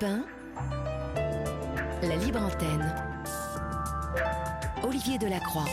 Europe 1, la libre antenne. Olivier Delacroix.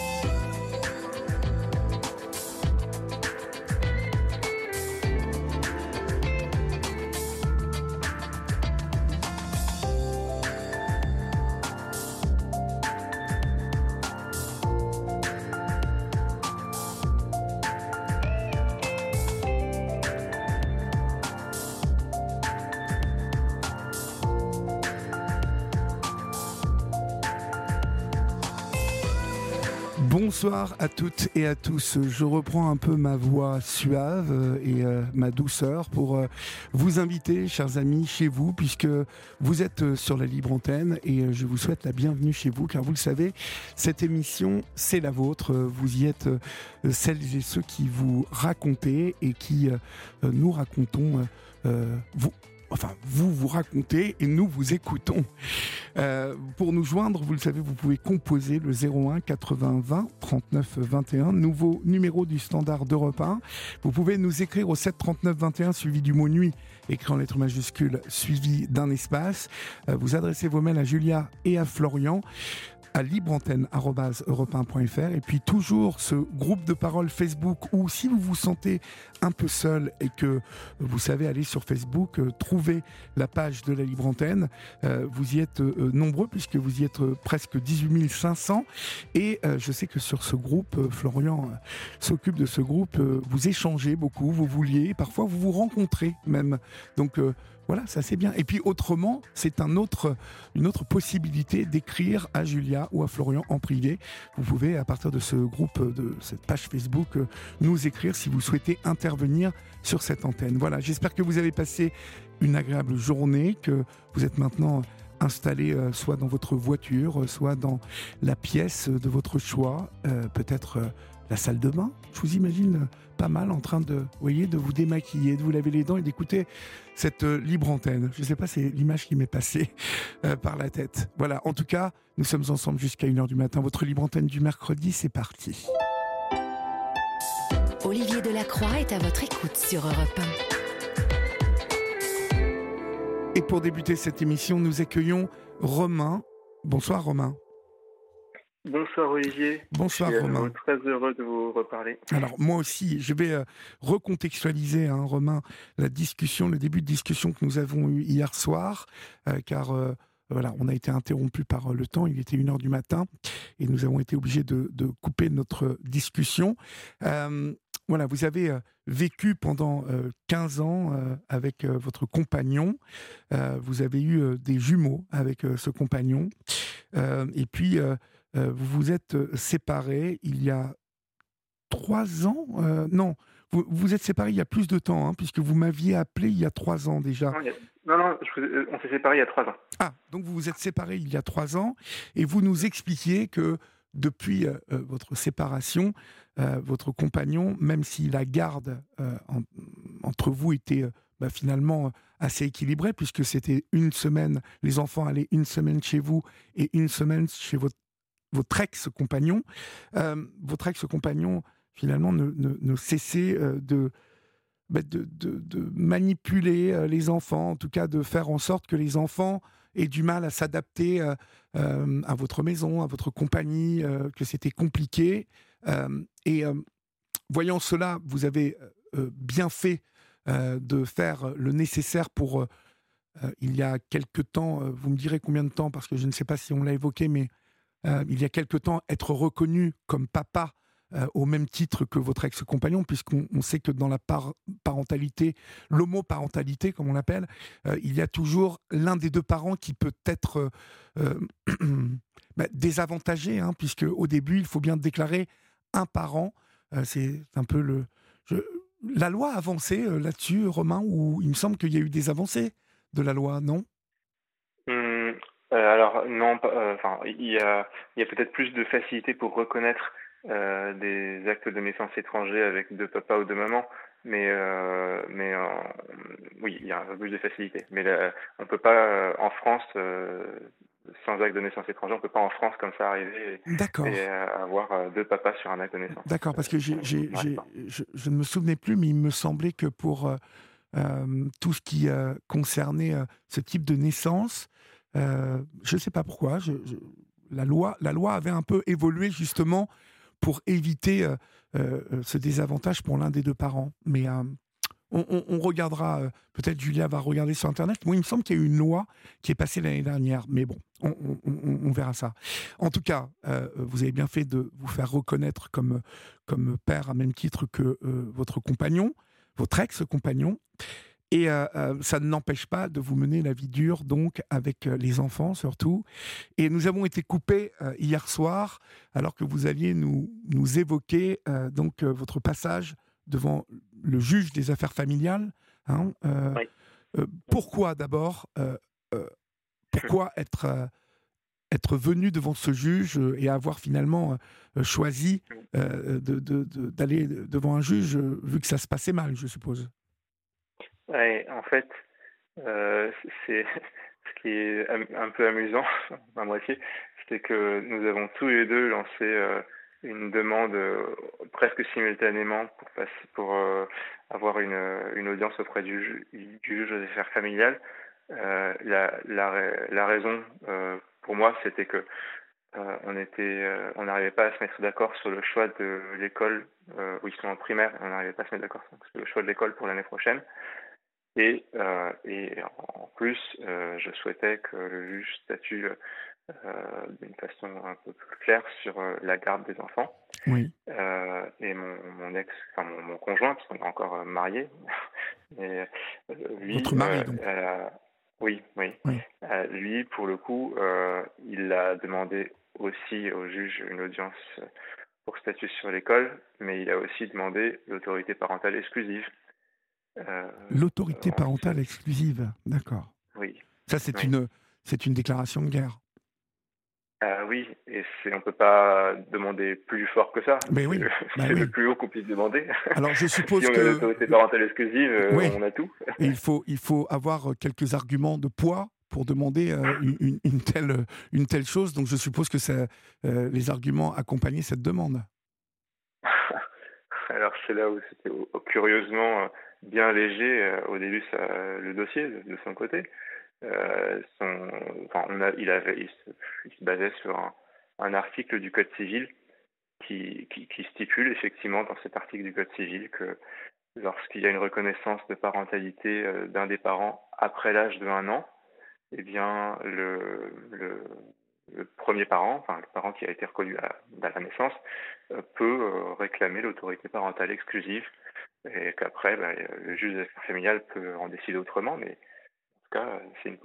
Bonsoir à toutes et à tous. Je reprends un peu ma voix suave et euh, ma douceur pour euh, vous inviter, chers amis, chez vous, puisque vous êtes euh, sur la libre antenne et je vous souhaite la bienvenue chez vous, car vous le savez, cette émission, c'est la vôtre. Vous y êtes celles et ceux qui vous racontez et qui nous racontons vous, enfin, vous vous racontez et nous vous écoutons. Euh, pour nous joindre, vous le savez, vous pouvez composer le 01 80 20 39 21, nouveau numéro du standard d'Europe 1. Vous pouvez nous écrire au 7 39 21 suivi du mot nuit, écrit en lettres majuscules suivi d'un espace. Euh, vous adressez vos mails à Julia et à Florian à libreantenne.europe1.fr et puis toujours ce groupe de parole Facebook où si vous vous sentez un peu seul et que vous savez aller sur Facebook, euh, trouver la page de la Libre Antenne, euh, vous y êtes euh, nombreux puisque vous y êtes presque 18 500 et je sais que sur ce groupe, Florian s'occupe de ce groupe, vous échangez beaucoup, vous vouliez, parfois vous vous rencontrez même. Donc voilà, ça c'est bien. Et puis autrement, c'est une autre possibilité d'écrire à Julia ou à Florian en privé. Vous pouvez, à partir de ce groupe, de cette page Facebook, euh, nous écrire si vous souhaitez intervenir sur cette antenne. Voilà, j'espère que vous avez passé une agréable journée, que vous êtes maintenant installé euh, soit dans votre voiture, soit dans la pièce de votre choix, euh, peut-être la salle de bain. Je vous imagine pas mal en train de, voyez, de vous démaquiller, de vous laver les dents et d'écouter cette euh, libre antenne. Je ne sais pas, c'est l'image qui m'est passée euh, par la tête. Voilà, en tout cas, nous sommes ensemble jusqu'à 1h du matin. Votre libre antenne du mercredi, c'est parti. Olivier Delacroix est à votre écoute sur Europe 1. Et pour débuter cette émission, nous accueillons Romain. Bonsoir Romain. Bonsoir Olivier. Bonsoir je suis Romain. Très heureux de vous reparler. Alors moi aussi, je vais euh, recontextualiser, hein, Romain, la discussion, le début de discussion que nous avons eu hier soir, euh, car euh, voilà, on a été interrompu par le temps. Il était une heure du matin et nous avons été obligés de, de couper notre discussion. voilà, vous avez vécu pendant 15 ans avec votre compagnon. vous avez eu des jumeaux avec ce compagnon. et puis euh, vous vous êtes euh, séparés il y a trois ans euh, Non, vous vous êtes séparés il y a plus de temps, hein, puisque vous m'aviez appelé il y a trois ans déjà. Non, non, on s'est séparés il y a trois ans. Ah, donc vous vous êtes séparés il y a trois ans, et vous nous expliquiez que depuis votre séparation, votre compagnon, même si la garde entre vous était bah, finalement assez équilibrée, puisque c'était une semaine, les enfants allaient une semaine chez vous et une semaine chez votre votre ex-compagnon, euh, votre ex-compagnon finalement ne, ne, cessait euh, bah, de, manipuler euh, les enfants, en tout cas de faire en sorte que les enfants aient du mal à s'adapter à votre maison, à votre compagnie, que c'était compliqué. et voyant cela, vous avez bien fait de faire le nécessaire pour, il y a quelque temps, vous me direz combien de temps, parce que je ne sais pas si on l'a évoqué, mais euh, il y a quelque temps, être reconnu comme papa euh, au même titre que votre ex-compagnon, puisqu'on sait que dans la parentalité, l'homoparentalité, comme on l'appelle, euh, il y a toujours l'un des deux parents qui peut être bah, désavantagé, hein, puisque au début, il faut bien déclarer un parent. C'est un peu le. La loi a avancé là-dessus, Romain, ou il me semble qu'il y a eu des avancées de la loi, non? Alors non, euh, enfin il y a, il y a peut-être plus de facilité pour reconnaître euh, des actes de naissance étrangers avec deux papas ou deux mamans, mais mais oui, il y a un peu plus de facilité. Mais là, on peut pas en France sans acte de naissance étranger, on peut pas en France comme ça arriver et, et avoir deux papas sur un acte de naissance. D'accord, parce que j'ai, je, je, ne me souvenais plus, mais il me semblait que pour tout ce qui concernait ce type de naissance. Je ne sais pas pourquoi. la, loi, la loi avait un peu évolué justement pour éviter ce désavantage pour l'un des deux parents. Mais on, regardera, euh, peut-être Julia va regarder sur Internet. Moi, il me semble qu'il y a eu une loi qui est passée l'année dernière, mais bon, on, verra ça. En tout cas, euh, vous avez bien fait de vous faire reconnaître comme, comme père à même titre que euh, votre compagnon, votre ex-compagnon. Et ça ne n'empêche pas de vous mener la vie dure, donc, avec les enfants surtout. Et nous avons été coupés hier soir, alors que vous alliez nous, nous évoquer donc votre passage devant le juge des affaires familiales. Hein, euh, euh, pourquoi d'abord euh, Pourquoi être être venu devant ce juge et avoir finalement choisi d'aller de, devant un juge vu que ça se passait mal, je suppose? Ouais, en fait, c'est ce qui est un peu amusant à moitié, c'est que nous avons tous les deux lancé une demande euh, presque simultanément pour, passer, pour euh, avoir une, audience auprès du, du juge des affaires familiales. Euh, la, la, la, raison pour moi, c'était que on était, on n'arrivait pas à se mettre d'accord sur le choix de l'école où ils sont en primaire. On n'arrivait pas à se mettre d'accord sur le choix de l'école pour l'année prochaine. Et, et en plus, je souhaitais que le juge statue euh, d'une façon un peu plus claire sur euh, la garde des enfants. Oui. Euh, et mon, mon, ex, enfin mon, mon conjoint, parce qu'on est encore marié, lui, Votre mari, donc. oui, oui. oui. lui, pour le coup, il a demandé aussi au juge une audience pour statut sur l'école, mais il a aussi demandé l'autorité parentale exclusive. L'autorité parentale exclusive, d'accord. Oui. Ça, c'est une, c'est une déclaration de guerre. Euh, oui, et on ne peut pas demander plus fort que ça. Mais oui, c'est le plus haut qu'on puisse demander. Alors je suppose si on que l'autorité parentale exclusive, euh, on a tout. et il faut il faut avoir quelques arguments de poids pour demander euh, une, une, telle une telle chose. Donc je suppose que euh, les arguments accompagnaient cette demande. Alors c'est là où c'était curieusement bien léger au début le dossier de son côté. Euh, il, se, basait sur un, article du Code civil qui, stipule effectivement dans cet article du Code civil que lorsqu'il y a une reconnaissance de parentalité euh, d'un des parents après l'âge de un an, eh bien le, le, le, premier parent, enfin le parent qui a été reconnu à, la naissance, euh, peut euh, réclamer l'autorité parentale exclusive et qu'après bah, le juge des affaires familiales peut en décider autrement, mais cas, c'est une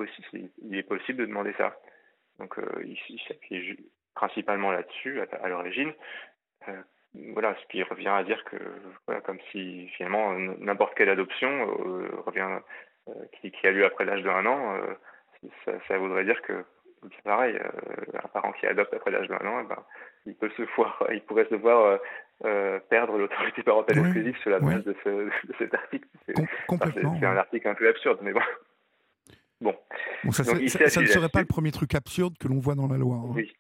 il est possible de demander ça. Donc, euh, il, s'appuie principalement là-dessus à, l'origine. Euh, voilà, ce qui revient à dire que, voilà, comme si finalement n'importe quelle adoption qui, a lieu après l'âge de un an, ça, voudrait dire que, pareil, un parent qui adopte après l'âge de un an, eh ben, il peut se voir, il pourrait se voir perdre l'autorité parentale exclusive sur la base de, ce, de, cet article. C'est un article un peu absurde, mais bon. Bon. ça, ne serait pas le premier truc absurde que l'on voit dans la loi. Hein. Oui.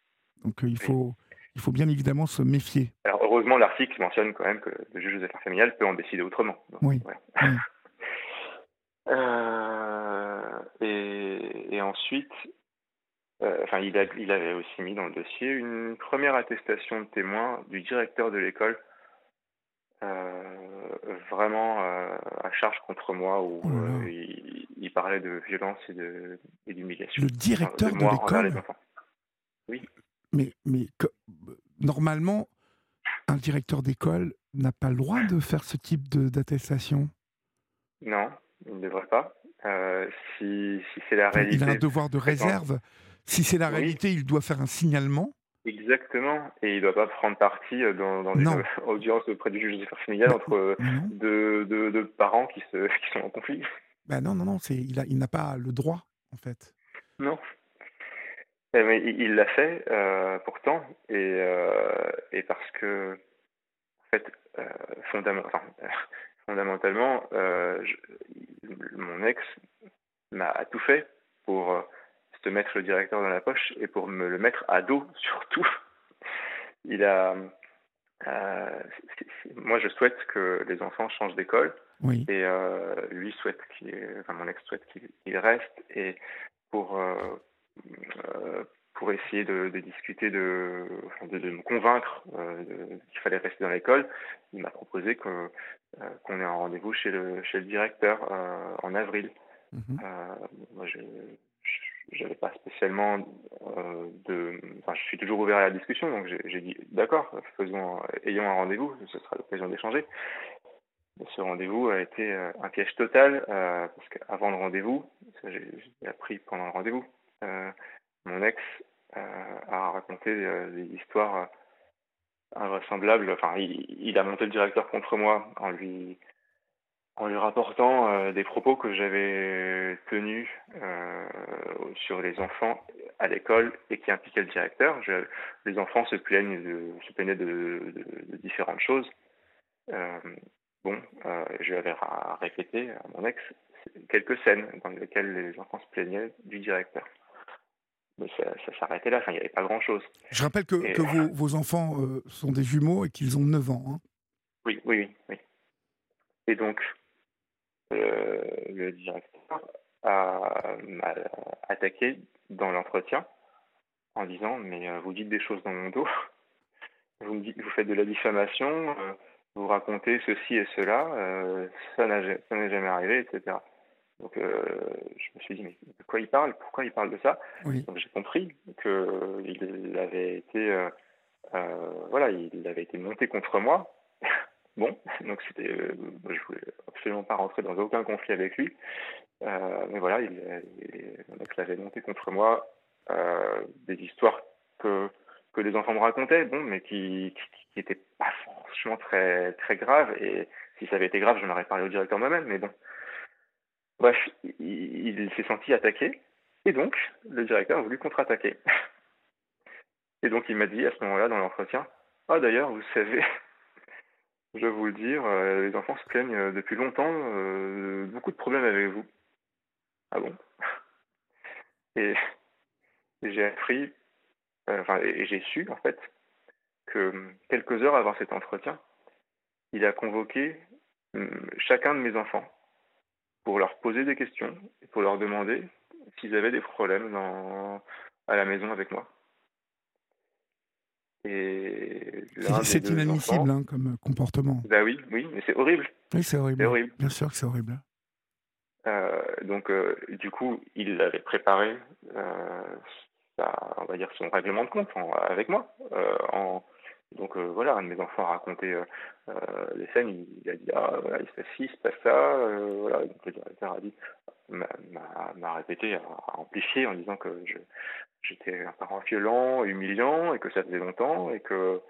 Donc euh, il, faut, il faut bien évidemment se méfier. Alors heureusement, l'article mentionne quand même que le juge des affaires familiales peut en décider autrement. oui. Euh, et, ensuite, euh, enfin, il, il avait aussi mis dans le dossier une première attestation de témoin du directeur de l'école vraiment à charge contre moi où oh il, parlait de violence et d'humiliation. Le directeur de, l'école Oui. Mais, mais normalement, un directeur d'école n'a pas le droit de faire ce type d'attestation Non, il ne devrait pas. Euh, si, si c'est la réalité. Il a un devoir de réserve. Si c'est la réalité, il doit faire un signalement. Exactement, et il ne doit pas prendre parti euh, dans, dans une audience auprès du juge des affaires familiales entre deux, deux, parents qui, se, qui sont en conflit. Ben non, non, non, il, a, il n'a pas le droit, en fait. Non. Eh, mais il l'a fait, euh, pourtant, et, euh, et parce que, en fait, euh, fondamentalement, mon ex m'a tout fait pour se mettre le directeur dans la poche et pour me le mettre à dos, surtout. Il a. moi, je souhaite que les enfants changent d'école. Oui. Et lui souhaite qu'il, enfin, mon ex souhaite qu'il reste. Et pour pour essayer de, discuter, de, de, me convaincre qu'il fallait rester dans l'école, il m'a proposé qu'on ait un rendez-vous chez le, chez le directeur en avril. Mhm. moi, je n'avais pas spécialement de. Enfin, je suis toujours ouvert à la discussion, donc j'ai dit d'accord, faisons, ayons un rendez-vous, ce sera l'occasion d'échanger. Ce rendez-vous a été un piège total parce qu'avant le rendez-vous, j'ai appris pendant le rendez-vous, mon ex a raconté des histoires invraisemblables. Enfin, il, a monté le directeur contre moi en lui en lui rapportant euh, des propos que j'avais tenus euh, sur les enfants à l'école et qui impliquaient le directeur. les enfants se plaignent de, se plaignaient de, différentes choses. Euh, bon, je lui avais répété à mon ex quelques scènes dans lesquelles les enfants se plaignaient du directeur. Mais ça, s'arrêtait là, enfin, il n'y avait pas grand-chose. Je rappelle que, que vos, vos, enfants sont des jumeaux et qu'ils ont 9 ans. Hein. Oui, oui, oui. Et donc, euh, le directeur a, m'a attaqué dans l'entretien en disant mais euh, vous dites des choses dans mon dos, vous me dites, vous faites de la diffamation, euh, vous racontez ceci et cela, ça n'est jamais arrivé, etc. Donc je me suis dit mais de quoi il parle, pourquoi il parle de ça? Donc j'ai compris que il avait été voilà il avait été monté contre moi Bon, donc c'était, euh, je voulais absolument pas rentrer dans aucun conflit avec lui, euh, mais voilà, il, avait monté contre moi euh, des histoires que que les enfants me racontaient, bon, mais qui qui n'étaient pas franchement très très graves. Et si ça avait été grave, je aurais parlé au directeur moi-même, mais bon. Bref, il s'est senti attaqué, et donc le directeur a voulu contre-attaquer. Et donc il m'a dit à ce moment-là dans l'entretien, ah d'ailleurs, vous savez, je dois vous le dire, euh, les enfants se plaignent euh, depuis longtemps, euh, beaucoup de problèmes avec vous. Ah bon? Et, j'ai appris, et j'ai su en fait que quelques heures avant cet entretien, il a convoqué chacun de mes enfants pour leur poser des questions et pour leur demander s'ils avaient des problèmes à la maison avec moi. C'est inadmissible hein, comme comportement. Bah oui, oui, mais c'est horrible. Oui, c'est horrible. horrible. Bien sûr que c'est horrible. Euh, donc, euh, du coup, il avait préparé, euh, on va dire, son règlement de compte avec moi. en, donc voilà, un de mes enfants a raconté les scènes, il, a dit ah voilà, il se passe ci, il se passe ça, voilà. Donc le directeur a dit, m'a répété, a amplifié en disant que je, j'étais un parent violent, humiliant, et que ça faisait longtemps, et que,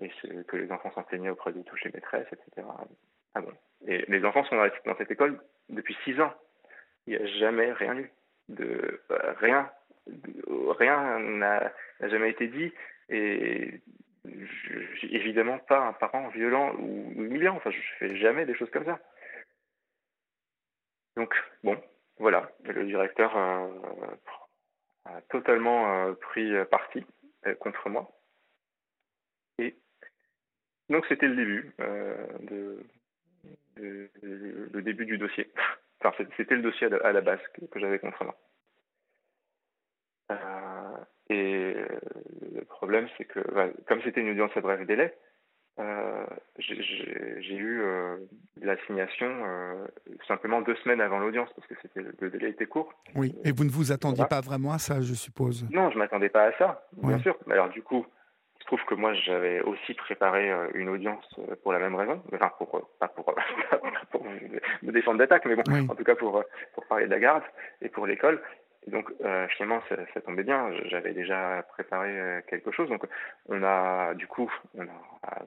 les enfants s'enseignaient auprès de toutes les maîtresses, etc. Ah bon. Et les enfants sont dans cette école depuis six ans. Il n'y a jamais rien eu. Euh, rien. rien n'a jamais été dit. Et évidemment pas un parent violent ou humiliant. Enfin, je fais jamais des choses comme ça. Donc, bon, voilà. Le directeur euh, totalement euh, pris euh, parti euh, contre moi. Et donc c'était le début, de, le début du dossier. Enfin, c'était le dossier à la, base que, j'avais contre moi. et le problème, c'est que, bah, comme c'était une audience à bref délai, euh, j'ai eu euh, l'assignation euh, simplement deux semaines avant l'audience parce que le délai était court. Oui, et vous ne vous attendiez pas vraiment à ça, je suppose? Non, je m'attendais pas à ça, bien sûr. Alors du coup, je trouve que moi j'avais aussi préparé une audience pour la même raison, enfin pour pas pour, pour me défendre d'attaque, mais bon, en tout cas pour pour parler de la garde et pour l'école. Et donc finalement ça, ça, tombait bien, j'avais déjà préparé quelque chose. Donc on a du coup on a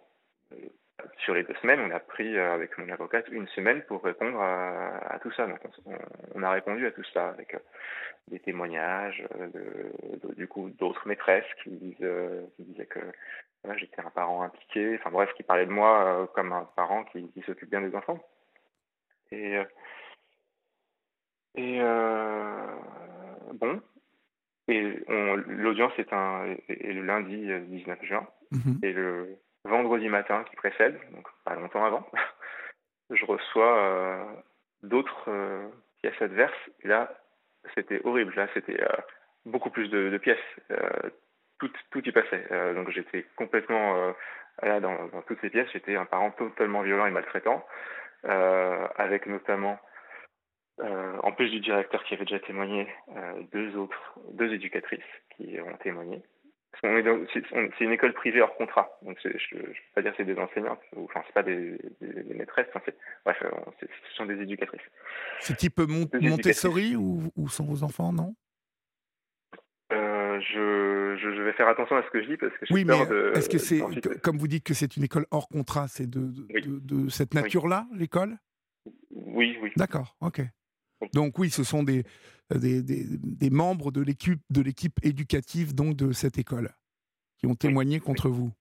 sur les deux semaines, on a pris euh, avec mon avocate une semaine pour répondre à, tout ça. Donc on, a répondu à tout ça avec euh, des témoignages, euh, de, du coup d'autres maîtresses qui, disaient que j'étais un parent impliqué, enfin bref, qui parlaient de moi comme un parent qui, s'occupe bien des enfants. Et, et bon, et l'audience est, un, est le lundi 19 juin, mhm. et le vendredi matin qui précède, donc pas longtemps avant, je reçois d'autres pièces adverses. Et là, c'était horrible. Là, c'était beaucoup plus de, pièces. tout, tout y passait. donc j'étais complètement là dans, toutes ces pièces. J'étais un parent totalement violent et maltraitant, avec notamment euh, en plus du directeur qui avait déjà témoigné, euh, deux autres, deux éducatrices qui ont témoigné. C'est une école privée hors contrat, donc je ne peux pas dire que c'est des enseignantes, enfin c'est pas des, maîtresses, bref, euh, ce sont des éducatrices. C'est type Montessori ou, ou, sont vos enfants, non? Je, je, vais faire attention à ce que je dis parce que oui, mais est-ce que c'est comme vous dites que c'est une école hors contrat, c'est de, de, de, cette nature-là, l'école? Oui, oui. D'accord, ok. Donc oui, ce sont des, des, des, membres de l'équipe de l'équipe éducative donc de cette école qui ont témoigné contre vous.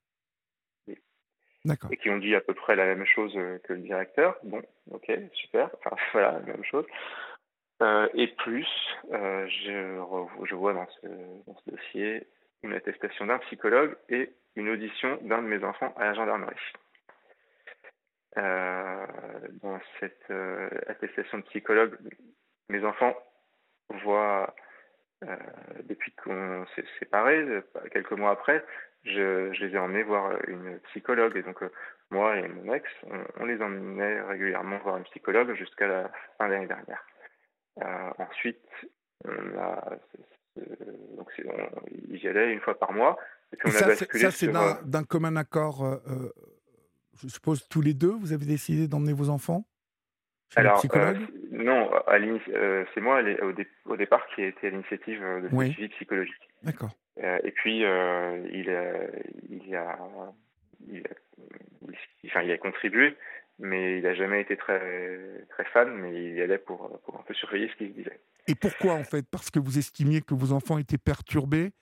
D'accord. Et qui ont dit à peu près la même chose euh, que le directeur. Bon, ok, super. Enfin voilà, la même chose. Euh, et plus, euh, je, je, vois dans ce, dans ce dossier une attestation d'un psychologue et une audition d'un de mes enfants à la gendarmerie. Euh, dans cette euh, attestation de psychologue, mes enfants voient, euh, depuis qu'on s'est séparés, quelques mois après, je, je, les ai emmenés voir une psychologue. Et donc, moi et mon ex, on, les emmenait régulièrement voir une psychologue jusqu'à la fin de l'année dernière. ensuite, on a, donc on, ils y allaient une fois par mois. Et puis on a ça, c'est d'un commun accord je suppose tous les deux, vous avez décidé d'emmener vos enfants chez Alors, psychologue euh, non, euh, c'est moi au, départ qui a été à l'initiative de ce suivi psychologique. D'accord. Euh, et puis, il, a, il, a, il, enfin, il a contribué, mais il n'a jamais été très, très fan, mais il y allait pour, pour un peu surveiller ce qu'il disait. Et pourquoi en fait? Parce que vous estimiez que vos enfants étaient perturbés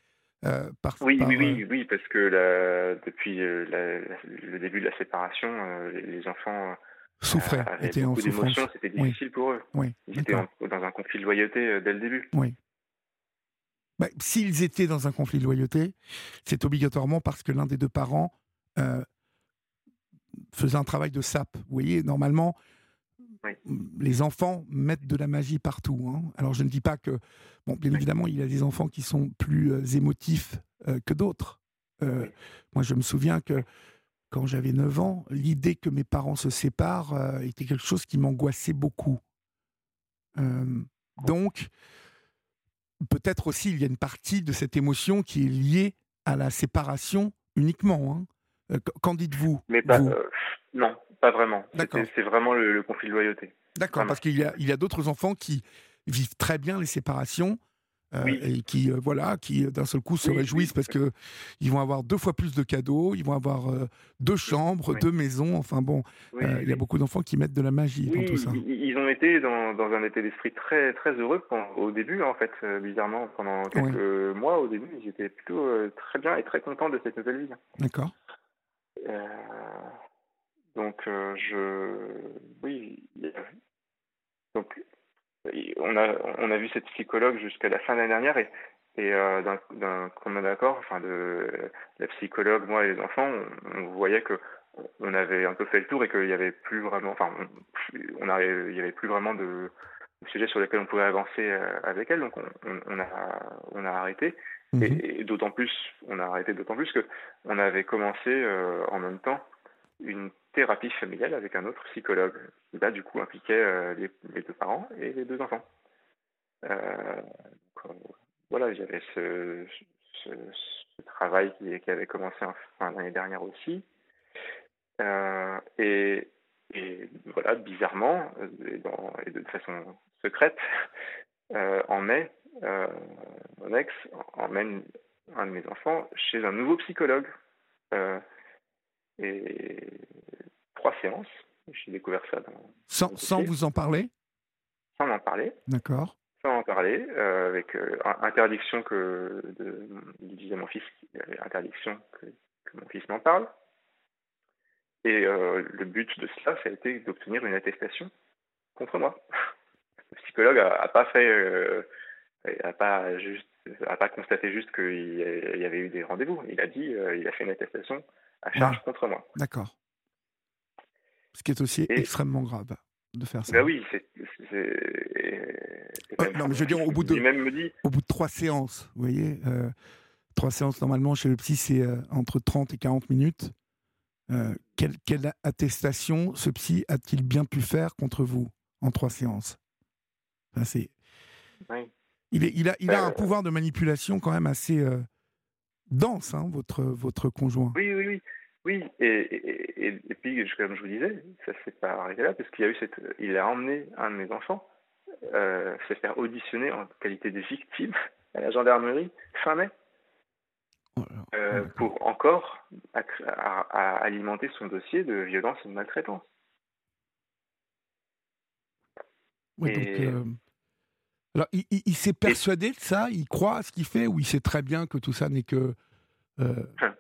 euh, oui, oui, oui, euh, oui, parce que depuis euh, le début de la séparation, les enfants souffraient, étaient en souffrance. C'était difficile pour eux. Oui, Ils étaient dans un conflit de loyauté dès le début. Oui. Bah, s'ils étaient dans un conflit de loyauté, c'est obligatoirement parce que l'un des deux parents faisait un travail de sape. Vous voyez, normalement, les enfants mettent de la magie partout. Hein. Alors je ne dis pas que, bon, bien évidemment, il y a des enfants qui sont plus euh, émotifs euh, que d'autres. Euh, moi, je me souviens que quand j'avais 9 ans, l'idée que mes parents se séparent était quelque chose qui m'angoissait beaucoup. donc, peut-être aussi, il y a une partie de cette émotion qui est liée à la séparation uniquement. Hein. Qu'en dites-vous Mais non, pas vraiment. C'est vraiment le, conflit de loyauté. D'accord, parce qu'il y a, il y a d'autres enfants qui vivent très bien les séparations. Euh, et qui euh, voilà qui euh, d'un seul coup se réjouissent parce que ils vont avoir deux fois plus de cadeaux ils vont avoir deux chambres deux maisons enfin bon il y a beaucoup d'enfants qui mettent de la magie dans tout ça. ils ont été dans, dans un état d'esprit très très heureux au début en fait bizarrement pendant quelques mois au début ils étaient plutôt très bien et très contents de cette nouvelle vie. D'accord donc, euh, je. Oui. Donc, on a, on a vu cette psychologue jusqu'à la fin de l'année dernière et, et euh, d'un commun d'accord, enfin, de la psychologue, moi et les enfants, on, voyait que on avait un peu fait le tour et qu'il n'y avait plus vraiment, il y avait plus vraiment de, sujets sur lesquels on pouvait avancer euh, avec elle, donc on, on, a, on a arrêté. Mhm. Et, d'autant plus, on a arrêté d'autant plus que on avait commencé euh, en même temps une thérapie familiale avec un autre psychologue, qui là du coup impliquait euh, les, deux parents et les deux enfants. Euh, voilà, j'avais ce, ce, travail qui, qui, avait commencé en fin d'année dernière aussi. Et, et, voilà, bizarrement, et, de façon secrète, en mai, mon ex emmène un de mes enfants chez un nouveau psychologue. et trois séances. J'ai découvert ça dans. Sans, sans vous en parler? Sans en parler. D'accord. Sans en parler, euh, avec euh, interdiction que de, disait mon fils, interdiction que, mon fils m'en parle. Et euh, le but de cela, ça a été d'obtenir une attestation contre moi. Le psychologue a, pas fait, a pas juste, a pas constaté juste qu'il y avait eu des rendez-vous. Il a dit, il a fait une attestation à charge contre moi. D'accord. Ce qui est aussi extrêmement grave de faire ça. Bah oui, c'est. Euh, non, mais je veux dire, au bout de, même me dit... au bout de trois séances, vous voyez, euh, trois séances normalement chez le psy, c'est euh, entre 30 et 40 minutes. quelle, quelle attestation ce psy a-t-il bien pu faire contre vous en trois séances? Enfin, c'est... Oui. Il, est, il, a, il a un pouvoir de manipulation quand même assez dense, hein, votre, votre conjoint. Oui, oui, oui. Oui, et, et, puis, comme je vous disais, ça s'est pas arrêté là, parce qu'il a eu cette, il a emmené un de mes enfants euh, se faire auditionner en qualité de victime à la gendarmerie fin mai, oh euh, oh pour encore à, alimenter son dossier de violence et de maltraitance. Oui, donc, euh, alors, il, il, s'est persuadé de ça, il croit à ce qu'il fait, ou il sait très bien que tout ça n'est que hein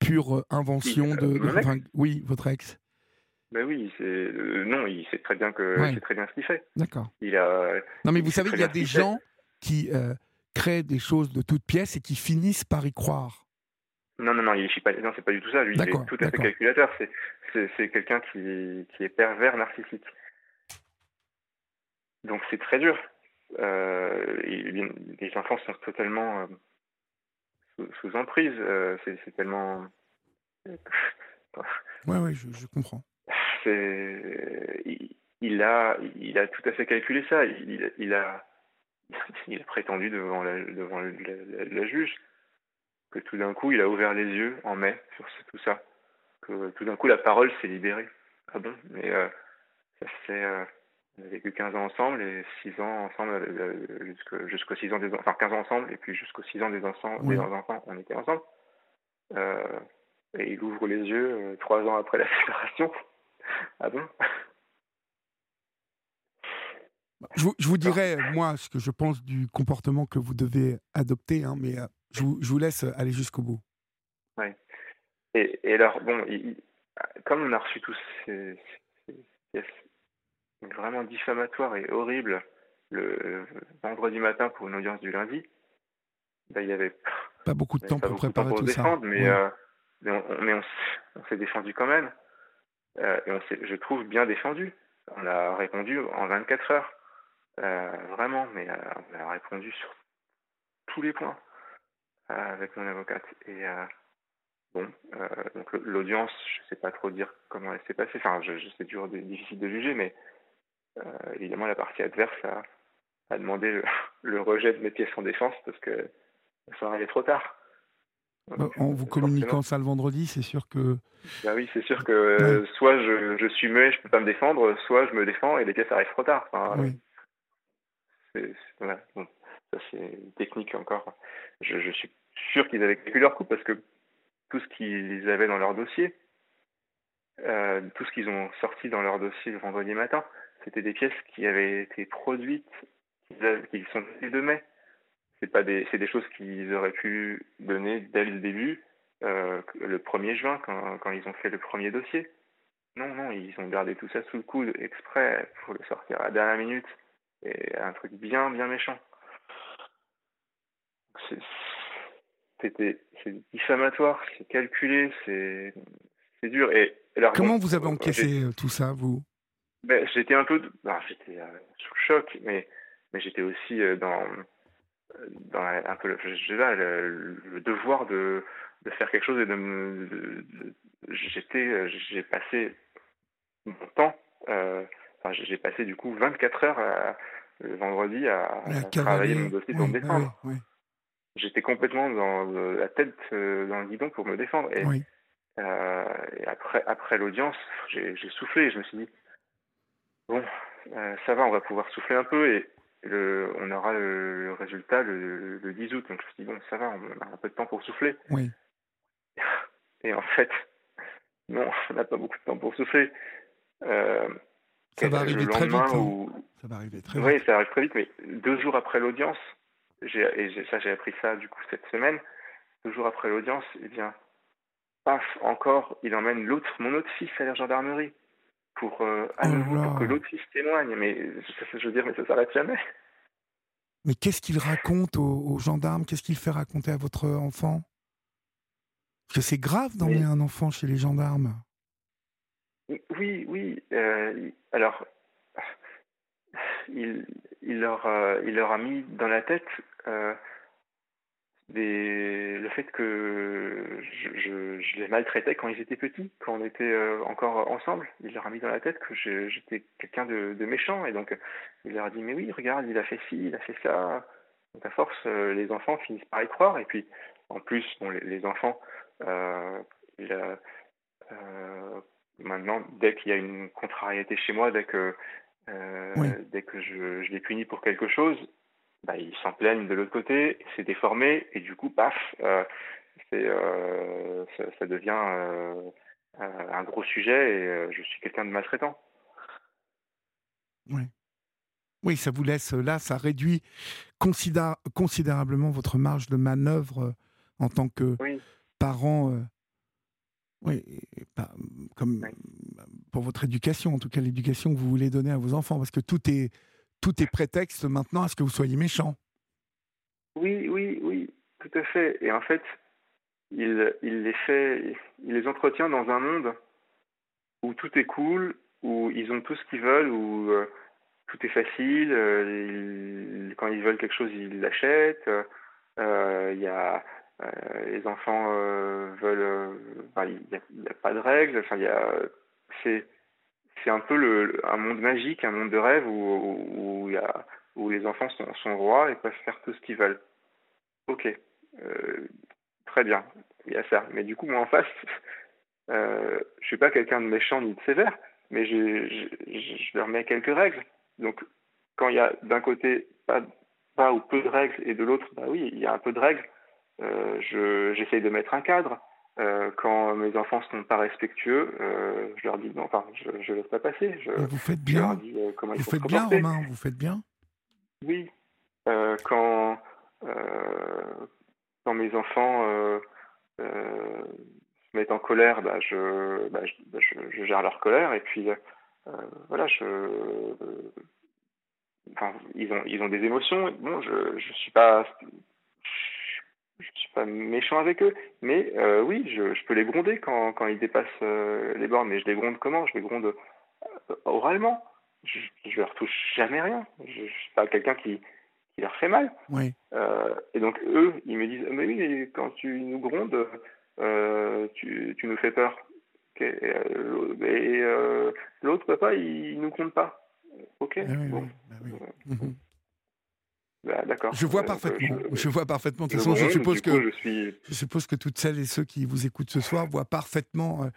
pure euh, invention de, oui, votre ex. Ben oui, c'est euh, non, il sait très bien que c'est très bien ce qu'il fait. D'accord. Il a. Non, mais vous savez, il y a des gens qui euh, créent des choses de toutes pièces et qui finissent par y croire. Non, non, non, il pas. Non, c'est pas du tout ça. Lui, il est tout à fait calculateur. C'est c'est quelqu'un qui qui est pervers, narcissique. Donc c'est très dur. Les enfants sont totalement sous, emprise. Euh, c'est tellement. ouais, ouais, je, comprends. Il, il, a, il a tout à fait calculé ça. Il, il a, il a prétendu devant, la, devant la, juge que tout d'un coup, il a ouvert les yeux en mai sur tout ça. Que tout d'un coup, la parole s'est libérée. Ah bon? Mais euh, ça c'est euh, on a vécu 15 ans ensemble et 6 ans ensemble euh, jusqu'aux 6 ans des enfin 15 ans ensemble et puis jusqu'aux 6 ans des enfants, des enfants on était ensemble. Euh, et il ouvre les yeux 3 euh, ans après la séparation. ah bon? Je vous, je vous, dirais, moi, ce que je pense du comportement que vous devez adopter, hein, mais je, vous, je, vous, laisse aller jusqu'au bout. Oui. Et, et, alors, bon, comme on a reçu tous ces, ces, vraiment diffamatoire et horrible le vendredi matin pour une audience du lundi, ben, il y avait pas beaucoup de temps pour préparer tout ça. Mais, euh, mais, on, on, s'est défendu quand même. Euh, et on je trouve, bien défendu. On a répondu en 24 heures. Euh, vraiment, mais on a répondu sur tous les points avec mon avocate. Et bon, donc l'audience, je sais pas trop dire comment elle s'est passée. Enfin, je, je c'est dur, difficile de juger, mais évidemment, la partie adverse a, a demandé le, rejet de mes pièces en défense parce que ça arrivait trop tard. Euh, en vous communiquant ça le vendredi, c'est sûr que. Bah oui, c'est sûr que soit je, je, suis muet, je peux pas me défendre, soit je me défends et les pièces arrivent trop tard. oui. ça c'est une technique encore. Je, je suis sûr qu'ils avaient calculé leur coup parce que tout ce qu'ils avaient dans leur dossier, euh, tout ce qu'ils ont sorti dans leur dossier le vendredi matin, c'était des pièces qui avaient été produites, qui sont datées de mai. C'est pas des, c'est des choses qu'ils auraient pu donner dès le début, euh, le 1er juin, quand, quand ils ont fait le premier dossier. Non, non, ils ont gardé tout ça sous le coude exprès pour le sortir à la dernière minute. Et un truc bien, bien méchant. C'était, c'est diffamatoire, c'est calculé, c'est, c'est dur. Et, Comment vous avez encaissé tout ça, vous? Ben, J'étais un peu. j'étais euh, sous le choc, mais, mais j'étais aussi euh, dans, dans un peu le, le, le devoir de, de, faire quelque chose et de me. J'étais. Euh, j'ai passé mon temps. enfin, j'ai passé du coup 24 heures le vendredi à, travailler mon dossier pour me défendre. J'étais complètement dans la tête dans le guidon pour me défendre. Et, et après, après l'audience, j'ai soufflé et je me suis dit Bon, euh, ça va, on va pouvoir souffler un peu et le, on aura le, résultat le, 10 août. Donc je me suis dit, bon, ça va, on a un peu de temps pour souffler. Oui. Et en fait, non, on n'a pas beaucoup de temps pour souffler. Euh, ça va arriver très vite. Hein. Ça va arriver très vite. Oui, ça arrive très vite, mais deux jours après l'audience, et ça j'ai appris ça du coup cette semaine, deux jours après l'audience, eh bien, paf, encore, il emmène l'autre, mon autre fils à la gendarmerie pour, euh, à oh que l'autre fils témoigne. Mais je veux dire, mais ça s'arrête jamais. Mais qu'est-ce qu'il raconte aux, gendarmes? Qu'est-ce qu'il fait raconter à votre enfant? Parce que c'est grave d'emmener un enfant chez les gendarmes. Oui, oui. Euh, alors, il, il, leur, a, il leur a mis dans la tête euh, des, le fait que je, je, les maltraitais quand ils étaient petits, quand on était euh, encore ensemble. Il leur a mis dans la tête que j'étais quelqu'un de, de, méchant. Et donc, il leur a dit, mais oui, regarde, il a fait ci, il a fait ça. Donc, à force, euh, les enfants finissent par y croire. Et puis, en plus, bon, les, les enfants, euh, il a, maintenant, dès qu'il y a une contrariété chez moi, dès que, dès que je, je les punis pour quelque chose, bah, ils s'en plaignent de l'autre côté, c'est déformé, et du coup, paf, euh, euh, ça, devient euh, un gros sujet, et je suis quelqu'un de maltraitant. Oui. Oui, ça vous laisse là, ça réduit considérablement votre marge de manœuvre en tant que parent. oui, comme pour votre éducation, en tout cas l'éducation que vous voulez donner à vos enfants, parce que tout est tout est prétexte maintenant à ce que vous soyez méchant. Oui, oui, oui, tout à fait. Et en fait, il, les fait, il les entretient dans un monde où tout est cool, où ils ont tout ce qu'ils veulent, où euh, tout est facile. Euh, quand ils veulent quelque chose, ils l'achètent. Euh, il y les enfants veulent, il n'y a, a, pas de règles. Enfin, il y a, c'est c'est un peu le, un monde magique, un monde de rêve où, où, les enfants sont, rois et peuvent faire tout ce qu'ils veulent. Ok, euh, très bien, il y a ça. Mais du coup, moi en face, euh, je suis pas quelqu'un de méchant ni de sévère, mais je, je, leur mets quelques règles. Donc, quand il y a d'un côté pas, pas ou peu de règles et de l'autre, bah oui, il y a un peu de règles, euh, j'essaye de mettre un cadre. Euh, quand mes enfants ne sont pas respectueux, euh, je leur dis non, enfin, je ne laisse pas passer. Je, vous faites bien. Dis, euh, comment vous faites bien, Romain. Vous faites bien. Oui. Quand quand mes enfants se mettent en colère, bah, je, bah, je, bah, je, je, gère leur colère et puis voilà, je enfin, ils ont ils ont des émotions. Bon, je je suis pas je pas méchant avec eux, mais euh, oui, je, je, peux les gronder quand, quand ils dépassent euh, les bornes. Mais je les gronde comment? Je les gronde euh, oralement. Je, je leur touche jamais rien. Je, ne suis pas quelqu'un qui, qui leur fait mal. Oui. Euh, et donc eux, ils me disent, mais oui, mais quand tu nous grondes, tu, tu nous fais peur. Okay. Et l'autre papa, il, nous compte pas. Ok. Ah oui, bon. oui, bah oui. Bah, d'accord. Je vois euh, parfaitement. Je, vois parfaitement. De toute façon, je suppose que je, suis... je, suppose que toutes celles et ceux qui vous écoutent ce soir voient parfaitement euh,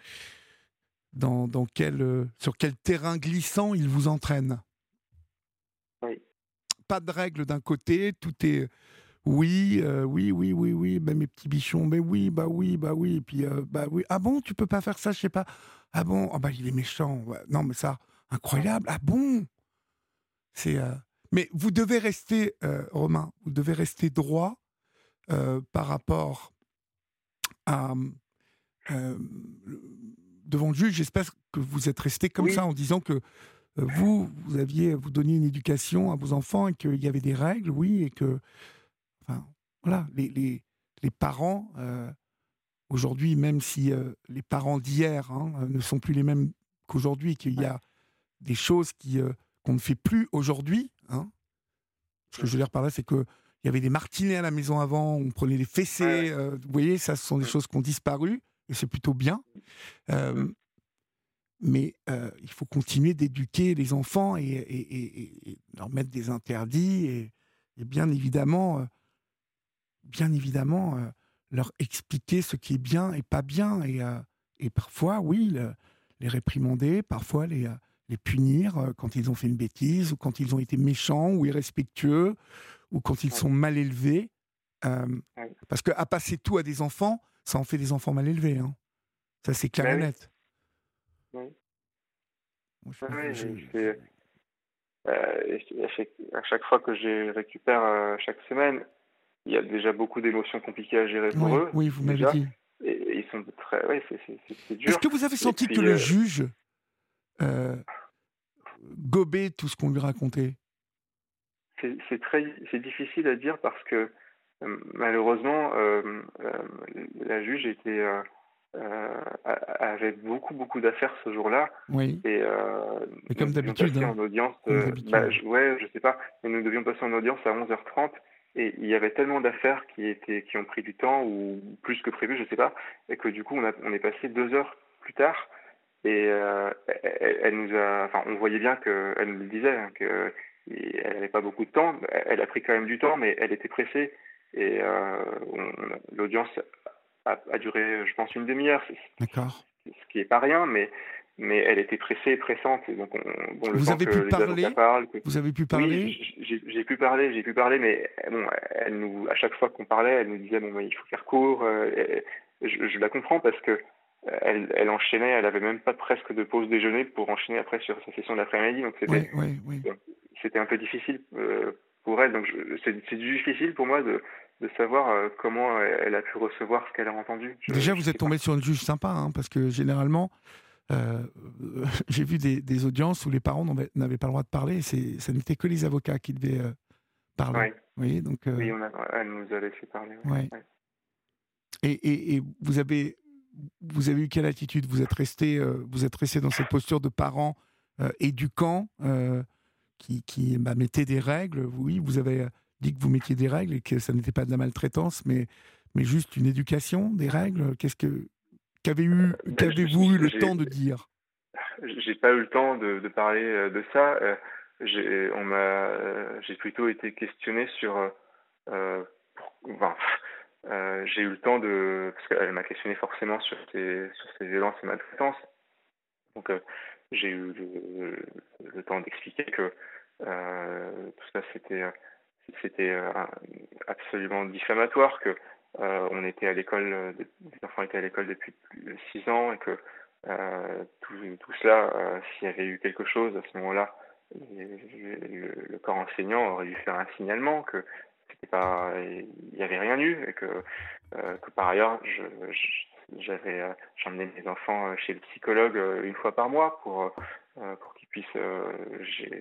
dans, dans quel, euh, sur quel terrain glissant il vous entraîne. Oui. Pas de règles d'un côté, tout est oui, oui, oui, oui, oui, ben, mes petits bichons, mais oui, bah oui, bah oui, et puis bah oui. Ah bon, tu peux pas faire ça, je sais pas. Ah bon, oh, bah il est méchant. Non, mais ça, incroyable. Ah bon, c'est mais vous devez rester, euh, Romain, vous devez rester droit euh, par rapport à euh, devant le juge. J'espère que vous êtes resté comme ça en disant que vous, vous aviez, vous donniez une éducation à vos enfants et qu'il y avait des règles, oui, et que, enfin, voilà, les, les, les parents aujourd'hui, même si les parents d'hier hein, ne sont plus les mêmes qu'aujourd'hui, qu'il y a des choses qui qu'on ne fait plus aujourd'hui. Hein. Ce que je veux dire par là, c'est que il y avait des martinets à la maison avant, on prenait des fessées. Euh, vous voyez, ça, ce sont des choses qui ont disparu et c'est plutôt bien. Euh, mais euh, il faut continuer d'éduquer les enfants et, leur mettre des interdits et, bien évidemment, bien évidemment, leur expliquer ce qui est bien et pas bien et, parfois, oui, les réprimander, parfois les les punir euh, quand ils ont fait une bêtise, ou quand ils ont été méchants ou irrespectueux, ou quand ils sont mal élevés. Euh, parce qu'à passer tout à des enfants, ça en fait des enfants mal élevés. Hein. Ça, c'est clair et net. Oui. à chaque fois que je récupère euh, chaque semaine, il y a déjà beaucoup d'émotions compliquées à gérer pour eux. Oui, vous m'avez dit. Et, ils sont très. Ouais, c'est dur. Est-ce que vous avez senti que le juge euh, gober tout ce qu'on lui racontait C'est très, c'est difficile à dire parce que malheureusement, la juge était avait beaucoup beaucoup d'affaires ce jour-là. Oui. Et, comme d'habitude. Hein. en audience. Bah, je, ouais, je sais pas. Mais nous devions passer en audience à 11h30 et il y avait tellement d'affaires qui étaient qui ont pris du temps ou plus que prévu, je sais pas, et que du coup on, a, on est passé deux heures plus tard et euh, elle, nous a, enfin on voyait bien qu'elle nous le disait, hein, qu'elle n'avait pas beaucoup de temps. Elle a pris quand même du temps, mais elle était pressée et euh, l'audience a, a, duré, je pense, une demi-heure. D'accord. Ce qui est pas rien, mais mais elle était pressée et pressante. donc, bon, vous avez pu parler? Vous avez pu parler? Oui, j'ai pu parler, j'ai pu parler, mais bon, elle nous, à chaque fois qu'on parlait, elle nous disait bon, il faut faire court. Euh, je, je, la comprends parce que elle, elle, enchaînait, elle avait même pas presque de pause déjeuner pour enchaîner après sur sa session d'après-midi. Donc c'était oui, oui, c'était un peu difficile euh, pour elle. Donc c'est difficile pour moi de, de savoir comment elle a pu recevoir ce qu'elle a entendu. Déjà, vous êtes tombé sur une juge sympa, hein, parce que généralement, euh, j'ai vu des, audiences où les parents n'avaient pas le droit de parler, et ça n'était que les avocats qui devaient euh, parler. Oui, donc, euh, oui on a, elle nous a laissé parler. Ouais. Et, et, vous, avez, vous avez eu quelle attitude? Vous êtes, resté, vous êtes resté dans cette posture de parents éducants qui, qui bah, mettaient des règles? Oui, vous avez dit que vous mettiez des règles et que ça n'était pas de la maltraitance, mais, mais juste une éducation, des règles? Qu'est-ce que Qu'avez-vous eu, eu le temps de dire? J'ai pas eu le temps de, parler euh, de ça. Euh, j'ai, on m'a, euh, j'ai plutôt été questionné sur. enfin, j'ai eu le temps de, parce qu'elle m'a questionné forcément sur ces, sur ces violences et maltraitances. Donc, j'ai eu le, temps d'expliquer que tout ça c'était, c'était absolument diffamatoire, que euh, on était à l'école, euh, les enfants étaient à l'école depuis 6 ans et que euh, tout, tout, cela, s'il y avait eu quelque chose à ce moment-là, le, corps enseignant aurait dû faire un signalement que c'était pas, il n'y avait rien eu et que, que par ailleurs, je, j'avais j'emmenais mes enfants chez le psychologue une fois par mois pour pour qu'ils puissent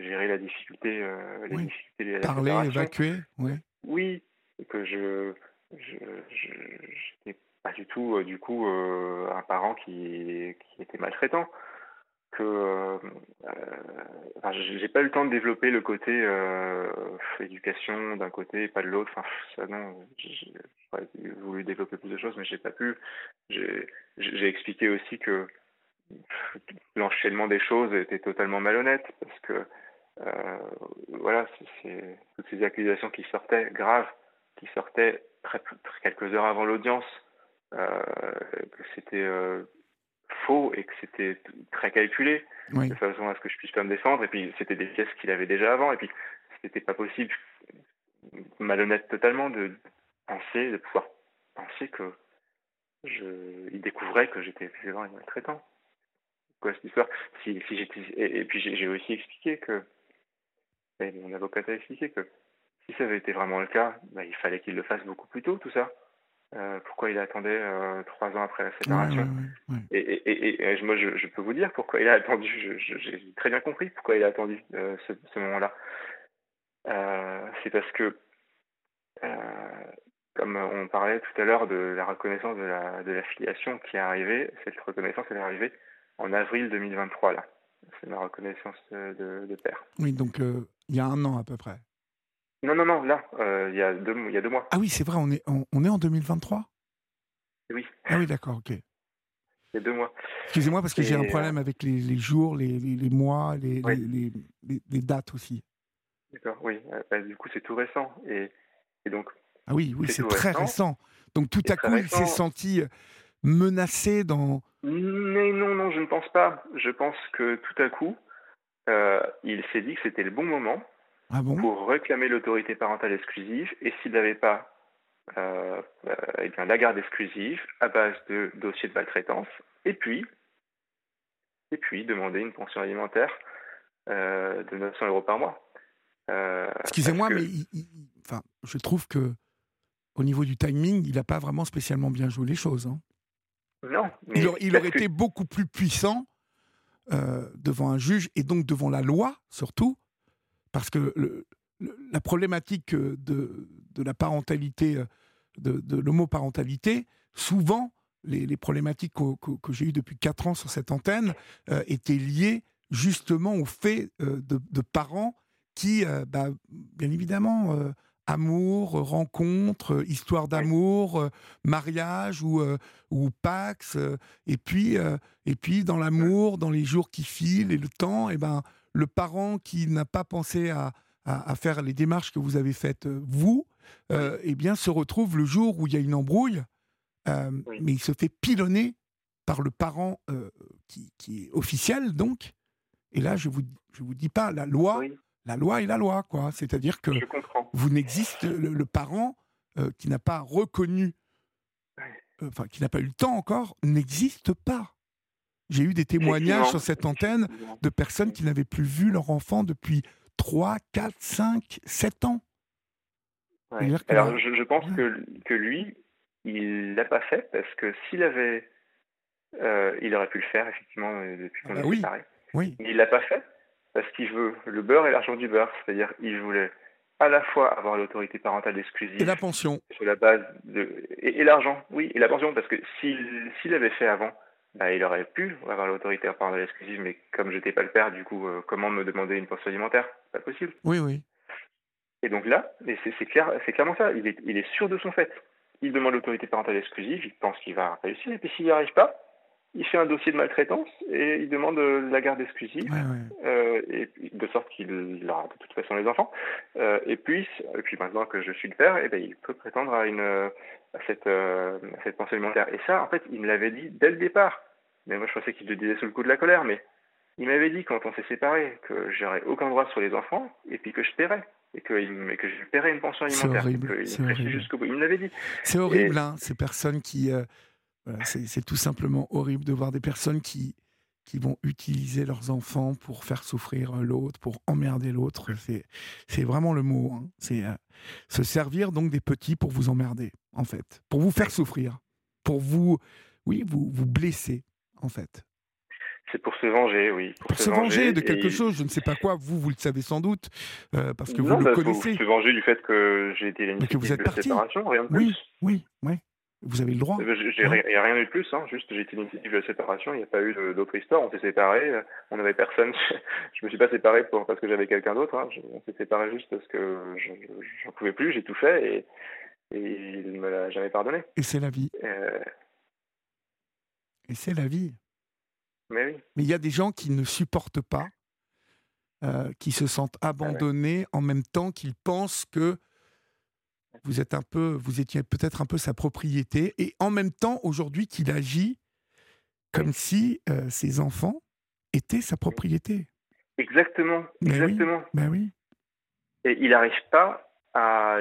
gérer la difficulté, les difficultés parler évacuer oui. Oui et que je je n'étais pas du tout, euh, du coup, euh, un parent qui, qui était maltraitant. Que, euh, enfin, j'ai pas eu le temps de développer le côté éducation d'un côté pas de l'autre. Enfin, ça non, j'aurais voulu développer plus de choses, mais j'ai pas pu. J'ai expliqué aussi que l'enchaînement des choses était totalement malhonnête parce que euh, voilà, c'est toutes ces accusations qui sortaient graves, qui sortaient quelques heures avant l'audience euh, que c'était euh, faux et que c'était très calculé de façon à ce que je puisse pas me défendre. Et puis c'était des pièces qu'il avait déjà avant. Et puis c'était pas possible, malhonnête totalement, de penser, de pouvoir penser que je, il découvrait que j'étais violent et maltraitant. Quoi cette histoire? Si, si et, et, puis j'ai aussi expliqué que, et mon avocat a expliqué que si ça avait été vraiment le cas, bah, il fallait qu'il le fasse beaucoup plus tôt, tout ça. Euh, pourquoi il attendait euh, trois ans après la séparation Et, et, et, moi, je, je, peux vous dire pourquoi il a attendu. J'ai très bien compris pourquoi il a attendu euh, ce, ce moment-là. C'est parce que, comme on parlait tout à l'heure de la reconnaissance de la, de la filiation qui est arrivée, cette reconnaissance elle est arrivée en avril 2023 là. C'est ma reconnaissance de, de père. Oui, donc il y a un an à peu près. Non, non, non, là, euh, il, y a deux, il y a deux mois. Ah oui, c'est vrai, on est, on, est en 2023 Oui. Ah oui, d'accord, ok. Il y a deux mois. Excusez-moi parce que j'ai un problème avec les, les jours, les, les, mois, les, dates aussi. D'accord, oui. Euh, bah, du coup, c'est tout récent. Et, et donc. Ah oui, oui, c'est très récent. Donc tout à coup, il s'est senti euh, menacé dans. Mais non, non, je ne pense pas. Je pense que tout à coup, il s'est dit que c'était le bon moment ah pour réclamer l'autorité parentale exclusive et s'il n'avait pas euh, euh, eh bien, la garde exclusive à base de dossiers de maltraitance et puis, et puis demander une pension alimentaire euh, de 900 euros par mois. Excusez-moi, mais enfin, je trouve que au niveau du timing, il n'a pas vraiment spécialement bien joué les choses. Hein. Non. il, il aurait été beaucoup plus puissant devant un juge et donc devant la loi surtout parce que la problématique de, de la parentalité, de, de l'homoparentalité, souvent, les, problématiques que, j'ai eues depuis 4 ans sur cette antenne étaient liées justement au fait de, parents qui, bah, bien évidemment, amour, rencontre, histoire d'amour, mariage ou, ou Pax, et puis, et puis dans l'amour, dans les jours qui filent et le temps, et eh ben, le parent qui n'a pas pensé à, à, faire les démarches que vous avez faites vous, eh bien, se retrouve le jour où il y a une embrouille, mais il se fait pilonner par le parent qui, qui, est officiel, donc. Et là, je vous, je vous dis pas, la loi, la loi est la loi, quoi. C'est-à-dire que vous n'existez, le, parent euh, qui n'a pas reconnu, euh, enfin, qui n'a pas eu le temps encore, n'existe pas. J'ai eu des témoignages sur cette antenne de personnes qui n'avaient plus vu leur enfant depuis 3, 4, 5, 7 ans. Alors, je, pense que, que lui, il l'a pas fait parce que s'il avait, euh, il aurait pu le faire effectivement depuis qu'on ah bah oui. Oui. Mais il l'a pas fait parce qu'il veut le beurre et l'argent du beurre, c'est-à-dire il voulait à la fois avoir l'autorité parentale exclusive et la pension. sur la base de et, l'argent, oui, et la pension parce que s'il s'il avait fait avant, bah, il aurait pu avoir l'autorité parentale exclusive, mais comme je n'étais pas le père, du coup, euh, comment me demander une pension alimentaire? Pas possible. Oui, oui. Et donc là, c'est clair, c'est clairement ça. Il est, il est sûr de son fait. Il demande l'autorité parentale exclusive, il pense qu'il va réussir, et puis s'il n'y arrive pas, il fait un dossier de maltraitance et il demande euh, la garde exclusive, euh, et, de sorte qu'il aura de toute façon les enfants. Euh, et puis, et puis maintenant que je suis le père, et eh ben, il peut prétendre à une à cette, à cette pensée alimentaire. Et ça, en fait, il me l'avait dit dès le départ. Mais moi, je pensais qu'il le disait sous le coup de la colère. Mais il m'avait dit quand on s'est séparés que j'aurais aucun droit sur les enfants et puis que je paierais et que, que je paierais une pension alimentaire. C'est horrible. Il me l'avait dit. C'est horrible, hein, ces personnes qui c'est tout simplement horrible de voir des personnes qui, qui vont utiliser leurs enfants pour faire souffrir l'autre, pour emmerder l'autre. C'est vraiment le mot. Hein. C'est euh, se servir donc des petits pour vous emmerder, en fait, pour vous faire souffrir, pour vous, oui, vous, vous blesser, en fait. C'est pour se venger, oui. Pour, se, venger, de quelque chose, je ne sais pas quoi. Vous, vous le savez sans doute, euh, parce que vous le bah, connaissez. Pour se venger du fait que j'ai été l'initiative de séparation, rien de plus. Oui, oui, oui. Vous avez le droit. Il n'y a rien eu de plus, hein. juste j'ai été l'initiative de la séparation, il n'y a pas eu d'autre histoire, on s'est séparés, on n'avait personne, je me suis pas séparé pour, parce que j'avais quelqu'un d'autre, hein. on s'est séparés juste parce que j'en pouvais plus, j'ai tout fait et, et il ne me l'a jamais pardonné. Et c'est la vie. Euh. Et c'est la vie. Mais oui. Mais il y a des gens qui ne supportent pas, euh, qui se sentent ah abandonnés en même temps qu'ils pensent que vous êtes un peu, vous étiez peut-être un peu sa propriété, et en même temps aujourd'hui qu'il agit comme si euh, ses enfants étaient sa propriété. Exactement, exactement. Ben oui. Et il n'arrive pas à,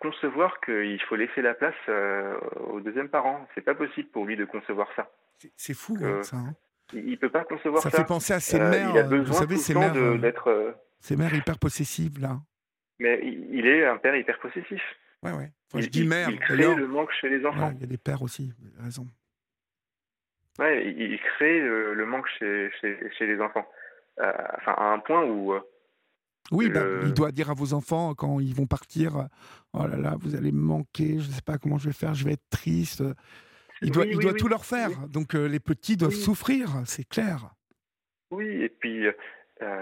concevoir qu'il faut laisser la place euh, au deuxième parent. C'est pas possible pour lui de concevoir ça. C'est fou hein, ça. Hein. il peut pas concevoir ça. Ça fait penser à ses euh, mères. vous savez, ces mères, d'être. ces mères hyper possessives là. Mais il est un père hyper possessif. Ouais, ouais. je dis mère. Il crée le manque chez les enfants. il y a des pères aussi, raison. Ouais, il, crée le, manque chez, chez, les enfants. Euh, enfin, à un point où. Euh, oui, bah, il doit dire à vos enfants quand ils vont partir Oh là là, vous allez me manquer, je ne sais pas comment je vais faire, je vais être triste. Il doit, il doit tout leur faire. Donc euh, les petits doivent souffrir, c'est clair. Oui, et puis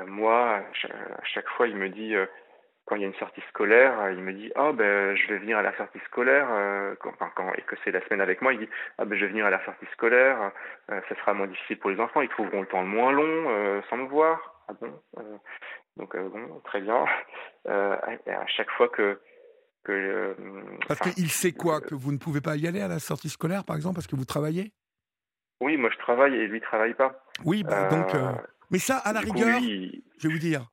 moi, à chaque fois, il me dit quand il y a une sortie scolaire, euh, il me dit ah ben je vais venir à la sortie scolaire euh, quand, quand, et que c'est la semaine avec moi, il dit ah ben je vais venir à la sortie scolaire, euh, ça sera moins difficile pour les enfants, ils trouveront le temps moins long sans me voir. Ah bon donc bon très bien. à chaque fois que que parce qu'il sait quoi que vous ne pouvez pas y aller à la sortie scolaire par exemple parce que vous travaillez? Oui, moi je travaille et lui travaille pas. Oui, bah, donc mais ça à la rigueur, je vais vous dire,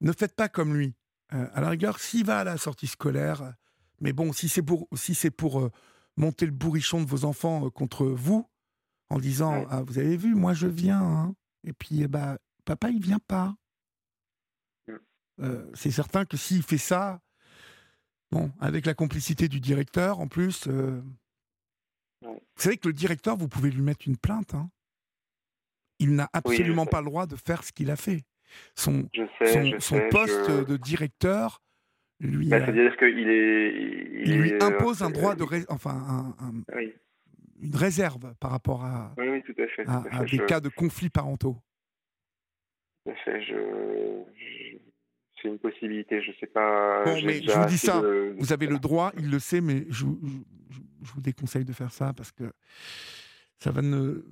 ne faites pas comme lui. Euh, à la rigueur, s'il va à la sortie scolaire, mais bon, si c'est pour, si c'est pour euh, monter le bourrichon de vos enfants euh, contre vous, en disant ah, Vous avez vu, moi je viens, hein. et puis bah, papa il vient pas. c'est certain que s'il fait ça, bon, avec la complicité du directeur en plus, vous savez que le directeur, vous pouvez lui mettre une plainte. Hein. Il n'a absolument pas le droit de faire ce qu'il a fait. Son, sais, son, je son sais, poste je- de directeur lui, Bah, euh, C'est-à-dire qu'il est, il, il lui est, euh, impose un droit de ré- enfin un- un- Oui, une réserve par rapport à, oui, oui, tout à fait. Tout à, à à fait. des Je- cas de conflits parentaux. tout à fait, je- je- C'est une possibilité, je sais pas. Bon, j'ai mais je vous dis ça, de- Vous avez le droit, il le sait, mais je, vous- je- je vous déconseille de faire ça parce que ça va ne.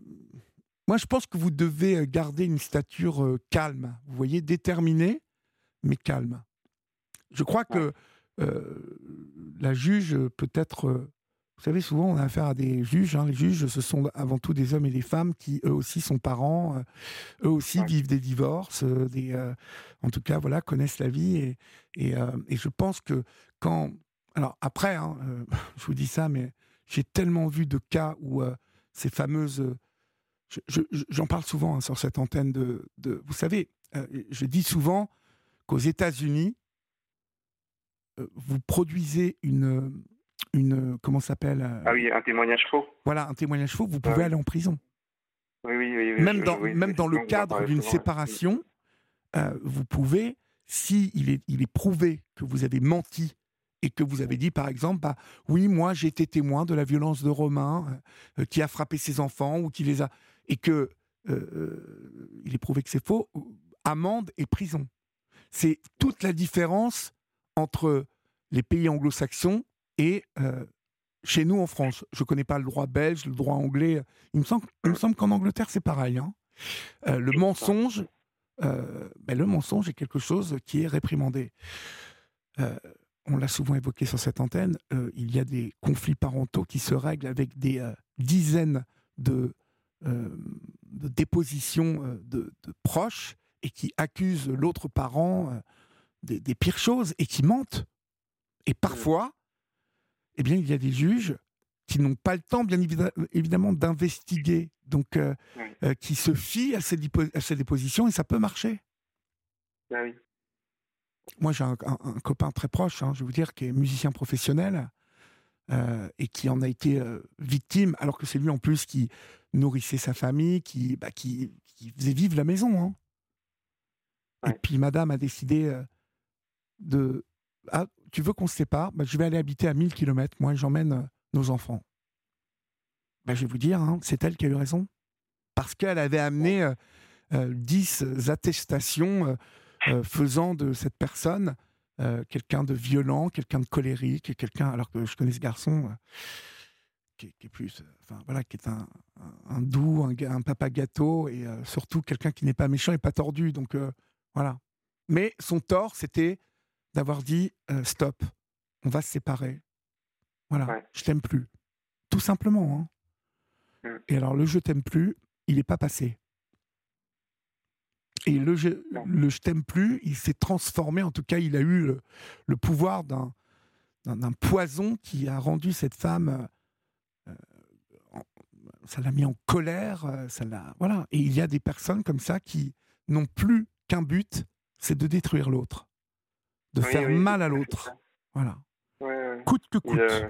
Moi, je pense que vous devez euh, garder une stature euh, calme, vous voyez, déterminée, mais calme. Je crois que euh, la juge peut être. euh, vous savez, souvent, on a affaire à des juges. hein. Les juges, ce sont avant tout des hommes et des femmes qui, eux aussi, sont parents. eux aussi Ouais. vivent des divorces. des, en tout cas, voilà, connaissent la vie. Et, et, et je pense que quand. Alors, après, hein, je vous dis ça, mais j'ai tellement vu de cas où ces fameuses. Euh, je- je- J'en parle souvent hein, sur cette antenne de. de- vous savez, euh, je dis souvent qu'aux États-Unis, euh, vous produisez une. une comment ça s'appelle euh, Ah oui, un témoignage faux. Voilà, un témoignage faux, vous Ah pouvez oui. aller en prison. Oui, oui, oui. oui, Même je- dans, oui, même dans le cadre d'une séparation, euh, vous pouvez, si il est, il est prouvé que vous avez menti et que vous avez dit, par exemple, bah, oui, moi j'ai été témoin de la violence de Romain euh, euh, qui a frappé ses enfants ou qui les a. et que euh, euh, il est prouvé que c'est faux, amende et prison. C'est toute la différence entre les pays anglo-saxons et euh, chez nous en France. Je ne connais pas le droit belge, le droit anglais. Il me semble, qu'en Angleterre, c'est pareil. hein. Euh, le mensonge, ben, le mensonge est quelque chose qui est réprimandé. On l'a souvent évoqué sur cette antenne, il y a des conflits parentaux qui se règlent avec des dizaines de, de dépositions euh, de, de proches et qui accusent l'autre parent euh, des, des pires choses et qui mentent. Et parfois, eh bien, il y a des juges qui n'ont pas le temps, bien évidemment, d'investiguer, donc euh, euh, qui se fient à ces, dipo- à ces dépositions et ça peut marcher. Ah oui. Moi, j'ai un, un- un copain très proche, hein, je vais vous dire, qui est musicien professionnel euh, et qui en a été euh, victime, alors que c'est lui en plus qui nourrissait sa famille, qui, bah, qui, qui faisait vivre la maison. hein. Et puis, madame a décidé euh, de. Ah, tu veux qu'on se sépare? Bah, Je vais aller habiter à 1000 km, moi, j'emmène euh, nos enfants. Bah, je vais vous dire, hein, c'est elle qui a eu raison. Parce qu'elle avait amené euh, euh, 10 attestations euh, euh, faisant de cette personne quelqu'un de violent, quelqu'un de colérique, quelqu'un, alors que je connais ce garçon, qui, est, qui est plus, euh, enfin voilà, qui est un, un- un doux, un, papa gâteau, et euh, surtout quelqu'un qui n'est pas méchant et pas tordu. Donc euh, voilà. Mais son tort, c'était d'avoir dit euh, stop, on va se séparer. Voilà, Ouais. je t'aime plus. Tout simplement. hein. Mm. Et alors le je t'aime plus, il n'est pas passé. Et le je, le je t'aime plus, il s'est transformé, en tout cas, il a eu le, le pouvoir d'un poison qui a rendu cette femme. Euh, euh, ça l'a mis en colère, euh, ça l'a. Voilà. Et il y a des personnes comme ça qui n'ont plus qu'un but, c'est de détruire l'autre, de Oui, faire oui, mal à l'autre. Voilà. Ouais, ouais. Coûte que Il, coûte. euh,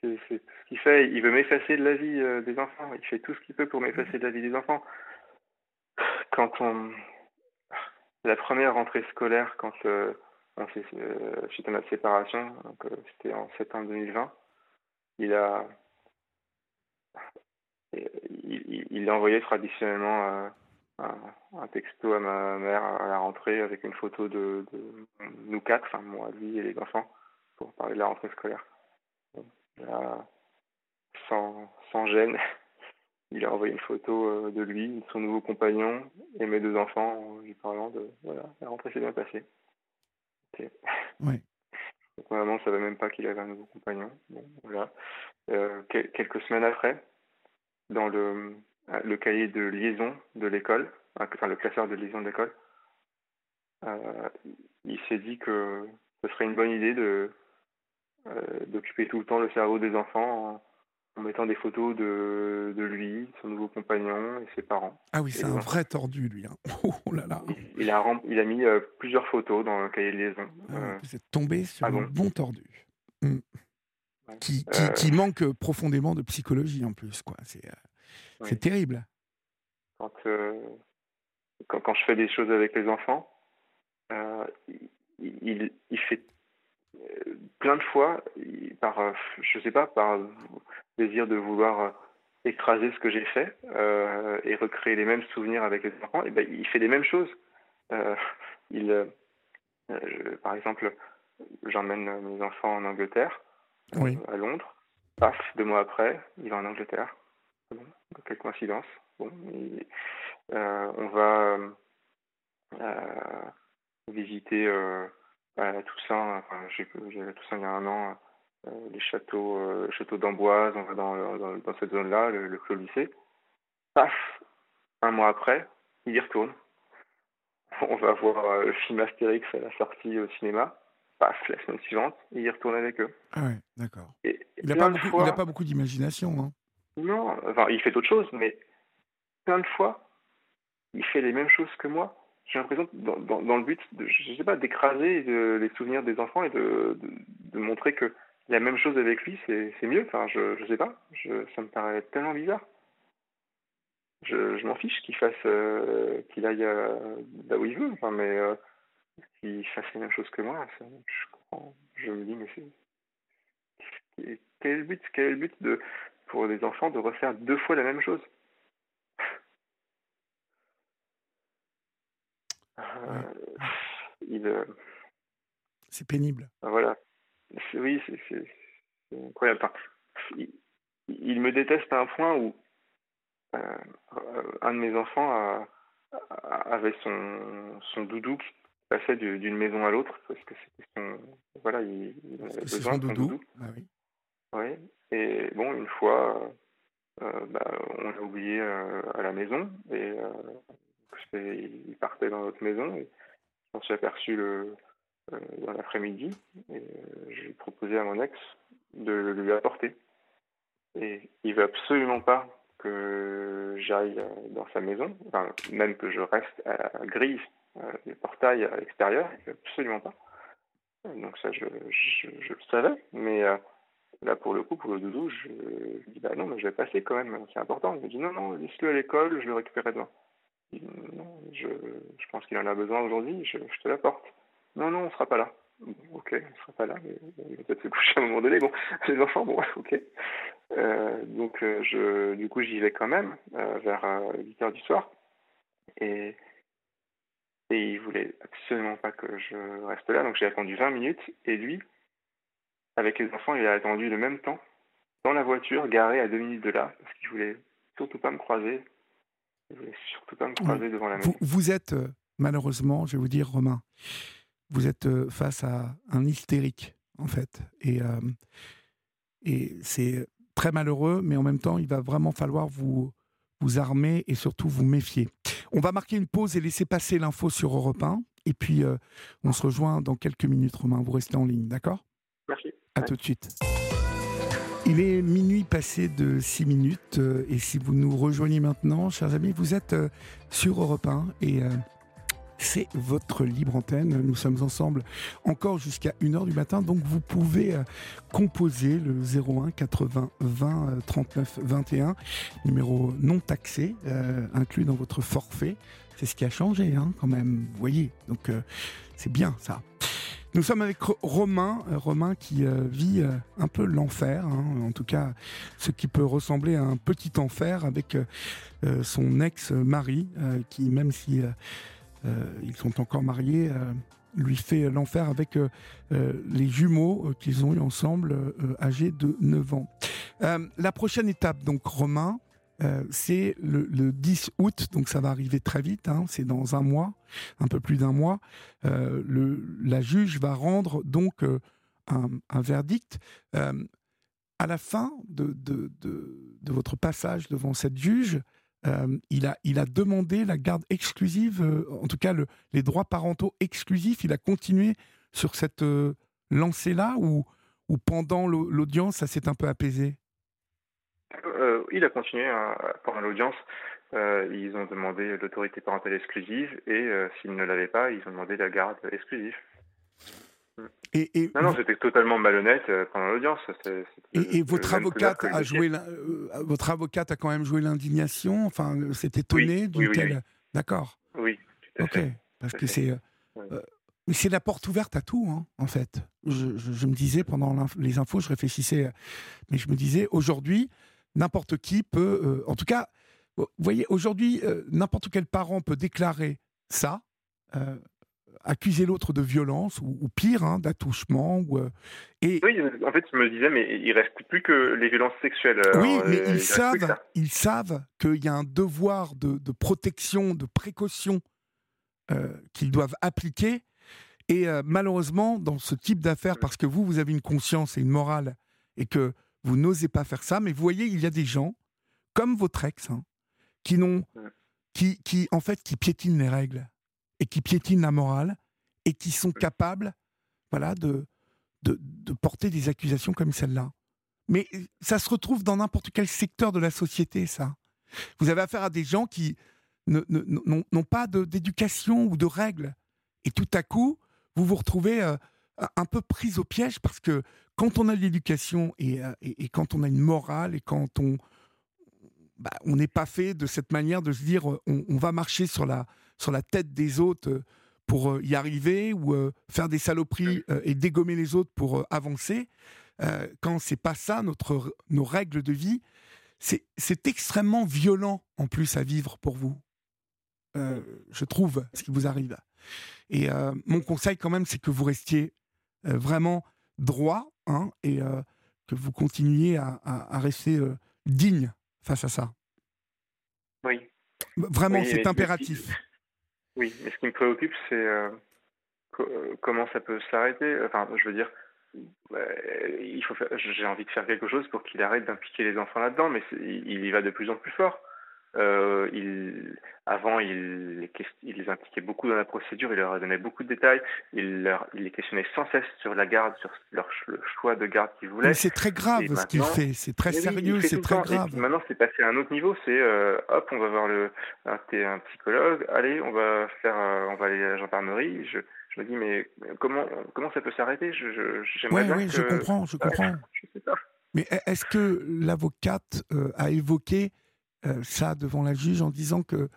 c'est c'est tout ce qu'il fait. Il veut m'effacer de la vie euh, des enfants. Il fait tout ce qu'il peut pour m'effacer de la vie des enfants. Quand on. La première rentrée scolaire, quand euh, on s'est, euh, à notre séparation, donc, euh, c'était en septembre 2020, il a. Il, il- il a envoyé traditionnellement euh, un, texto à ma mère à la rentrée avec une photo de, nous quatre, moi, lui et les enfants pour parler de la rentrée scolaire. Là, sans, gêne, il a envoyé une photo euh, de lui, de son nouveau compagnon et mes deux enfants en lui parlant de voilà, la rentrée s'est bien passée. Ouais. Donc ma maman ne savait même pas qu'il avait un nouveau compagnon. Voilà. Euh, quel- quelques semaines après, dans le, le cahier de liaison de l'école, enfin le classeur de liaison de l'école, euh, il s'est dit que ce serait une bonne idée de euh, d'occuper tout le temps le cerveau des enfants en, mettant des photos de, de lui, son nouveau compagnon et ses parents. Ah oui, c'est un vrai tordu, lui. hein. Oh là là. Il, il a, il a mis euh, plusieurs photos dans le cahier de liaison. Ah, Euh, Vous êtes tombé sur ah un bon bon tordu. Mm. Ouais. Qui, qui, Euh, qui manque profondément de psychologie en plus. quoi. C'est euh, Oui. terrible. quand, euh, quand, quand, je fais des choses avec les enfants, il, il, fait plein de fois, par, je sais pas, par désir de vouloir écraser ce que j'ai fait euh, et recréer les mêmes souvenirs avec les enfants, et ben, il fait les mêmes choses. Euh, il, euh, par exemple, j'emmène mes enfants en Angleterre, à Londres. Paf, deux mois après, il va en Angleterre. quelle coïncidence. Bon, on va visiter à Toussaint, enfin, j'ai Toussaint il y a un an, euh, les châteaux, euh, château d'Amboise, on va dans, dans, cette zone-là, le, le, Clos Lycée. Paf, un mois après, il y retourne. On va voir euh, le film Astérix à la sortie au cinéma. Paf, la semaine suivante, il y retourne avec eux. Ah ouais, d'accord. Il n'a pas, beaucoup, pas beaucoup d'imagination. Hein. Non, enfin, il fait d'autres choses, mais plein de fois, il fait les mêmes choses que moi. J'ai l'impression, dans, dans, le but, de, je sais pas, d'écraser les souvenirs des enfants et de, de, montrer que la même chose avec lui, c'est mieux. Enfin, je, je sais pas. Je, ça me paraît tellement bizarre. Je, je m'en fiche qu'il fasse, euh, qu'il aille euh, là où il veut. Enfin, mais euh, qu'il fasse la même chose que moi, je comprends. Je me dis, mais c'est quel est le but Quel est le but de pour les enfants de refaire deux fois la même chose? Il. C'est pénible. Voilà. Oui, c'est incroyable. il, me déteste à un point où euh, un de mes enfants avait son, son doudou qui passait d'une maison à l'autre parce que c'était son. Voilà, il, avait besoin de son doudou. Ah oui. Et bon, une fois, euh, bah, on l'a oublié euh, à la maison et il partait dans notre maison et on s'est aperçu le, euh, dans l'après-midi. Et euh, j'ai proposé à mon ex de le lui apporter. Et il veut absolument pas que j'aille euh, dans sa maison, enfin, même que je reste à la grille, le portail à l'extérieur, veut absolument pas. Donc ça, je, je, je le savais, mais là, pour le coup, pour le doudou, je, je dis, bah non, mais je vais passer quand même, c'est important. Il me dit, non, non, laisse-le à l'école, je le récupérerai demain. Je, pense qu'il en a besoin aujourd'hui, je, je te l'apporte. Non, non, on sera pas là. ok, on sera pas là, mais il va peut-être se coucher à un moment donné. Bon, les enfants, bon, ok. Euh, donc, euh, je, du coup, j'y vais quand même euh, vers 8 heures du soir. Et, et il voulait absolument pas que je reste là, donc j'ai attendu 20 minutes. Et lui, avec les enfants, il a attendu le même temps dans la voiture, garée à deux minutes de là, parce qu'il voulait surtout pas me croiser. Il voulait surtout pas me croiser devant la maison. Vous, vous êtes, malheureusement, je vais vous dire, Romain, vous êtes euh, face à un hystérique, en fait. Et, euh, et c'est très malheureux, mais en même temps, il va vraiment falloir vous, vous armer et surtout vous méfier. On va marquer une pause et laisser passer l'info sur Europe 1. Et puis, euh, on se rejoint dans quelques minutes, Romain. Vous restez en ligne, d'accord? Merci. À tout de suite. Il est minuit passé de 6 minutes. et si vous nous rejoignez maintenant, chers amis, vous êtes sur Europe 1. Et c'est votre libre antenne. Nous sommes ensemble encore jusqu'à 1h du matin, donc vous pouvez euh, composer le 01 80 20 39 21, numéro non taxé, euh, inclus dans votre forfait. C'est ce qui a changé hein, quand même, vous voyez. Donc euh, c'est bien ça. Nous sommes avec Romain, Romain qui vit un peu l'enfer, hein, en tout cas ce qui peut ressembler à un petit enfer avec son ex-mari, qui même si euh, ils sont encore mariés, euh, lui fait l'enfer avec euh, les jumeaux qu'ils ont eu ensemble, âgés de 9 ans. la prochaine étape, donc Romain, c'est le, 10 août, donc ça va arriver très vite, hein, c'est dans un mois, un peu plus d'un mois. le, la juge va rendre donc un, verdict. à la fin de, votre passage devant cette juge, euh, il, a, demandé la garde exclusive, euh, en tout cas le, les droits parentaux exclusifs. Il a continué sur cette euh, lancée-là ou pendant l'audience, ça s'est un peu apaisé? Il a continué hein, pendant l'audience. ils ont demandé l'autorité parentale exclusive et s'ils ne l'avaient pas, ils ont demandé la garde exclusive. Et, non, non, c'était totalement malhonnête euh, pendant l'audience. Et, votre avocate a joué, euh, votre avocate a quand même joué l'indignation? Enfin, s'est étonné d'une telle. D'accord. Oui. ok, parce que c'est. c'est la porte ouverte à tout, hein, en fait. Je, je, me disais pendant les infos, je réfléchissais, mais je me disais aujourd'hui, n'importe qui peut, en tout cas, vous voyez, aujourd'hui, n'importe quel parent peut déclarer ça, accuser l'autre de violence ou, pire, hein, d'attouchement. Ou, euh, et... Oui, en fait, je me disais, mais il reste plus que les violences sexuelles. oui, mais ils, savent, ils savent qu'il y a un devoir de, protection, de précaution euh, qu'ils doivent appliquer. Et euh, malheureusement, dans ce type d'affaires, mm. parce que vous, vous avez une conscience et une morale, et que vous n'osez pas faire ça, mais vous voyez, il y a des gens, comme votre ex, hein, qui n'ont, qui, qui, en fait, qui piétinent les règles et qui piétinent la morale et qui sont capables voilà, de, de, porter des accusations comme celle-là. Mais ça se retrouve dans n'importe quel secteur de la société, ça. Vous avez affaire à des gens qui n'ont pas d'éducation ou de règles. Et tout à coup, vous vous retrouvez euh, un peu pris au piège parce que quand on a de l'éducation et, euh, et, quand on a une morale et quand on bah, on n'est pas fait de cette manière de se dire on, on va marcher sur la, sur la tête des autres euh, pour euh, y arriver ou euh, faire des saloperies et dégommer les autres pour avancer, quand c'est pas ça notre, nos règles de vie, c'est extrêmement violent en plus à vivre pour vous. je trouve ce qui vous arrive. Et mon conseil quand même, c'est que vous restiez vraiment droit hein, et que vous continuiez à, à rester digne face à ça. Oui. Vraiment, c'est impératif. Oui, mais ce qui me préoccupe, c'est euh, euh, comment ça peut s'arrêter. Enfin, je veux dire, euh, il faut j'ai envie de faire quelque chose pour qu'il arrête d'impliquer les enfants là-dedans, mais il y va de plus en plus fort. Euh, il, avant, il, il, les impliquait beaucoup dans la procédure, il leur donnait beaucoup de détails, il, leur, il les questionnait sans cesse sur la garde, sur leur, le choix de garde qu'ils voulaient. C'est très grave ce qu'il fait, c'est très sérieux, c'est très grave. maintenant, c'est passé à un autre niveau, c'est euh, hop, on va voir le, un, un, psychologue, allez, on va faire, euh, on va aller à la gendarmerie. Je, je me dis, mais comment, comment ça peut s'arrêter? Je, J'aimerais bien que... je comprends, je comprends. je sais pas. Mais est-ce que l'avocate a évoqué euh, ça devant la juge en disant que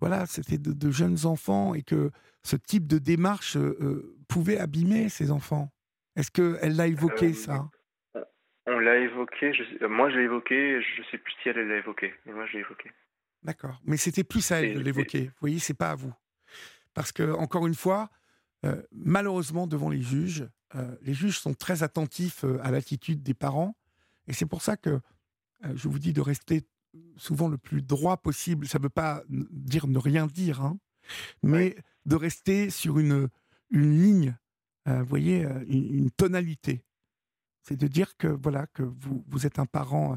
voilà, c'était de, jeunes enfants et que ce type de démarche euh, euh, pouvait abîmer ces enfants. Est-ce qu'elle l'a évoqué ça? On l'a évoqué, je, moi je l'ai évoqué, je ne sais plus si elle l'a évoqué, mais moi je l'ai évoqué. D'accord, mais c'était plus à elle de l'évoquer, vous voyez, c'est pas à vous. Parce que, encore une fois, malheureusement, devant les juges, les juges sont très attentifs à l'attitude des parents, et c'est pour ça que je vous dis de rester souvent le plus droit possible. Ça ne veut pas dire ne rien dire, hein, mais de rester sur une, une ligne, euh, vous voyez, euh, une, tonalité. C'est de dire que voilà que vous, vous êtes un parent euh,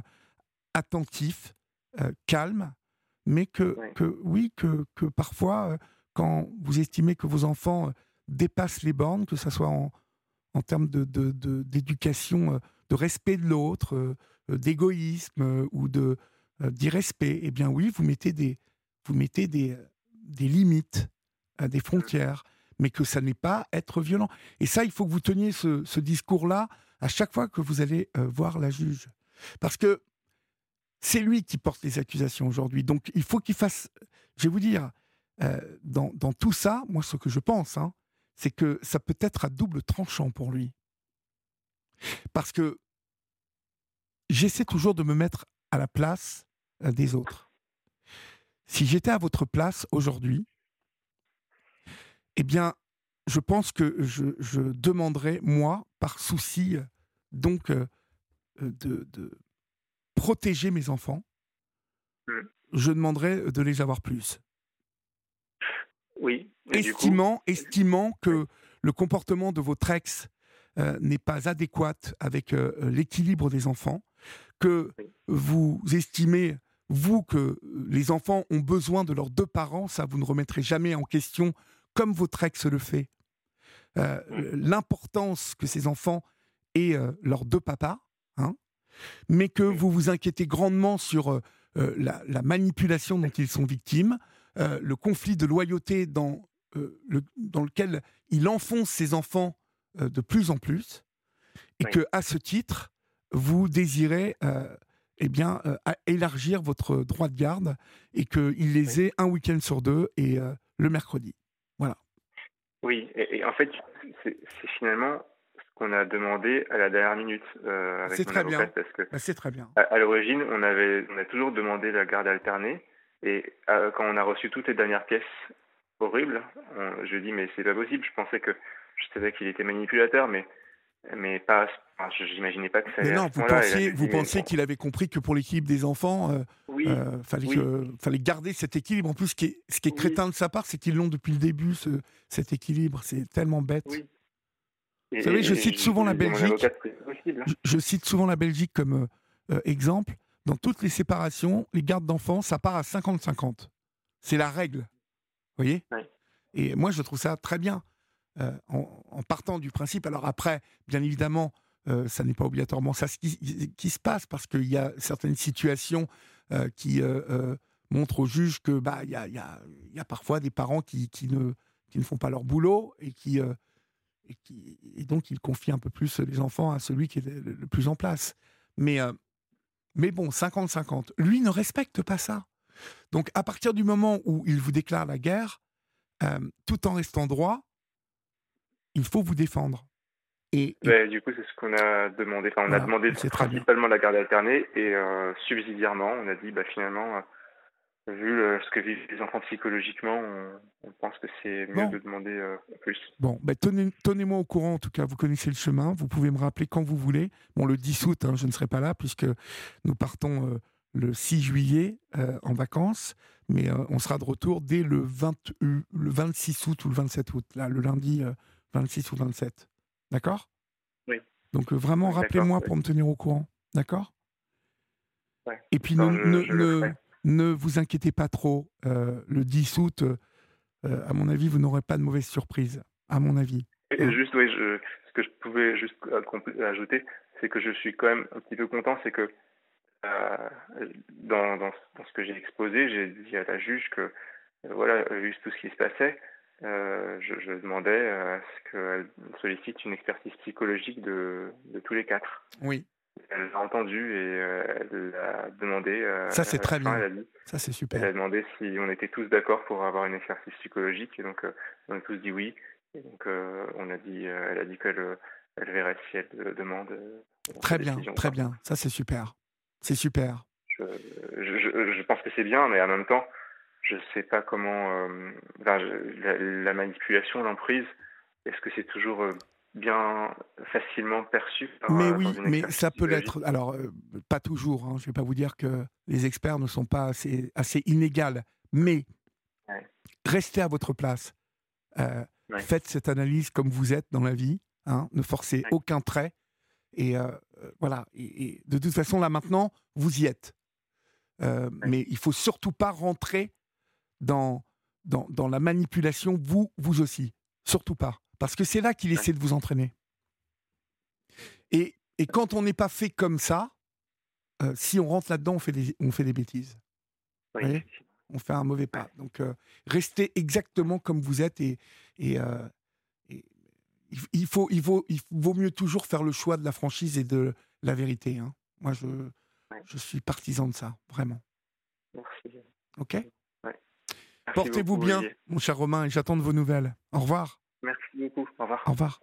attentif, calme, mais que, que oui, que, que parfois, quand vous estimez que vos enfants dépassent les bornes, que ce soit en, en termes d'éducation, de, de, de, respect de l'autre, d'égoïsme ou de, d'irrespect, eh bien oui, vous mettez des, vous mettez des, euh, des limites, euh, des frontières, mais que ça n'est pas être violent. Et ça, il faut que vous teniez ce, discours-là à chaque fois que vous allez voir la juge. Parce que c'est lui qui porte les accusations aujourd'hui. Donc il faut qu'il fasse, je vais vous dire, dans, dans, tout ça, moi ce que je pense, hein, c'est que ça peut être à double tranchant pour lui. Parce que j'essaie toujours de me mettre à la place euh, des autres. Si j'étais à votre place aujourd'hui, eh bien, je pense que je, demanderais, moi, par souci euh, donc euh, de, protéger mes enfants, mmh. je demanderais de les avoir plus. Oui. Estimant, estimant que le comportement de votre ex n'est pas adéquat avec l'équilibre des enfants, que vous estimez vous, que les enfants ont besoin de leurs deux parents, ça, vous ne remettrez jamais en question, comme votre ex le fait, euh, l'importance que ces enfants aient euh, leurs deux papas, hein, mais que vous vous inquiétez grandement sur euh, la, manipulation dont ils sont victimes, le conflit de loyauté dans, le, dans lequel il enfonce ses enfants de plus en plus, et que à ce titre, vous désirez eh bien, euh, à élargir votre droit de garde et qu'il les ait un week-end sur deux et euh, le mercredi. Voilà. Oui, et, en fait, c'est finalement ce qu'on a demandé à la dernière minute euh, avec C'est mon très bien. parce que Bah, c'est très bien. à, à l'origine, on avait, on a toujours demandé la garde alternée, et euh, quand on a reçu toutes les dernières pièces horribles, on- je dis mais c'est pas possible. Je pensais que je savais qu'il était manipulateur, mais mais pas. enfin, je J'imaginais pas que ça. Mais non, vous pensiez, vous pensiez qu'il avait compris que pour l'équilibre des enfants, euh, Oui, euh, fallait, oui. que- fallait garder cet équilibre. En plus, ce qui est, ce qui est Oui. crétin de sa part, c'est qu'ils l'ont depuis le début, ce, cet équilibre. C'est tellement bête. Et- Vous savez, je cite souvent la Belgique. possible. Je, je cite souvent la Belgique comme euh, euh, exemple. Dans toutes les séparations, les gardes d'enfants, ça part à 50-50. C'est la règle. Vous voyez? Et moi, je trouve ça très bien. Euh, en, partant du principe. Alors après, bien évidemment, euh, ça n'est pas obligatoirement ça ce qui, se passe parce qu'il y a certaines situations euh, qui montrent au juge que bah il y a, parfois des parents qui, ne qui ne font pas leur boulot et qui et, donc ils confient un peu plus les enfants à celui qui est le, plus en place. Mais mais bon, 50-50. Lui ne respecte pas ça. Donc à partir du moment où il vous déclare la guerre, tout en restant droit, il faut vous défendre. Et, et- Ben, du coup, c'est ce qu'on a demandé. Enfin, on Voilà, a demandé principalement la garde alternée et euh, subsidiairement, on a dit, bah, finalement, euh, vu le- ce que vivent les enfants psychologiquement, on, on pense que c'est mieux Bon. de demander euh, plus. Bon, ben, tenez- tenez-moi au courant, en tout cas, vous connaissez le chemin, vous pouvez me rappeler quand vous voulez. Bon, le 10 août, hein, je ne serai pas là, puisque nous partons euh, le 6 juillet en vacances, mais on sera de retour dès le, 20 euh, le 26 août ou le 27 août, là, le lundi 26 ou 27. D'accord? Oui. Donc, euh, vraiment, rappelez-moi oui. pour me tenir au courant. D'accord? Ouais. Et puis, Non, ne, je- ne- je le ne- ferai. ne vous inquiétez pas trop. euh, le 10 août, euh, à mon avis, vous n'aurez pas de mauvaise surprise. À mon avis. Et juste, oui, je, ce que je pouvais juste ajouter, c'est que je suis quand même un petit peu content, c'est que euh, dans, dans, dans ce que j'ai exposé, j'ai dit à la juge que, voilà, vu tout ce qui se passait, euh, je, je demandais à ce qu'elle sollicite une expertise psychologique de, de tous les quatre. Oui. Elle l'a entendu et euh, elle a demandé. euh, Ça, c'est très bien. Elle dit, Ça, c'est elle super. a demandé si on était tous d'accord pour avoir une expertise psychologique et donc euh, on a tous dit oui. Et donc euh, on a dit, euh, elle a dit qu'elle euh, elle verrait si elle euh, demande. euh, Très bien, très bien. Ça, c'est super. C'est super. Je, je, je- je pense que c'est bien, mais en même temps, je sais pas comment. euh, la, la manipulation, l'emprise, est-ce que c'est toujours euh, bien facilement perçu par, mais euh, oui, dans une mais ça peut l'être. Alors, euh, pas toujours. hein. Je ne vais pas vous dire que les experts ne sont pas assez, assez inégales. Mais Ouais. restez à votre place. Ouais. Faites cette analyse comme vous êtes dans la vie. hein. Ne forcez Ouais. aucun trait. Et voilà. Et, et de toute façon, là maintenant, vous y êtes. Euh, Mais il faut surtout pas rentrer dans, dans, dans la manipulation, vous, vous aussi. Surtout pas. Parce que c'est là qu'il essaie de vous entraîner. Et, et quand on n'est pas fait comme ça, euh, si on rentre là-dedans, on fait des, on fait des bêtises. Oui, voyez? effectivement. On fait un mauvais pas. Donc, euh, restez exactement comme vous êtes et, et, euh, et il, faut, il, vaut, il vaut mieux toujours faire le choix de la franchise et de la vérité. hein. Moi, je, je suis partisan de ça, vraiment. Merci. OK? Portez-vous bien, Olivier. mon cher Romain, et j'attends de vos nouvelles. Au revoir. Merci beaucoup. Au revoir. Au revoir.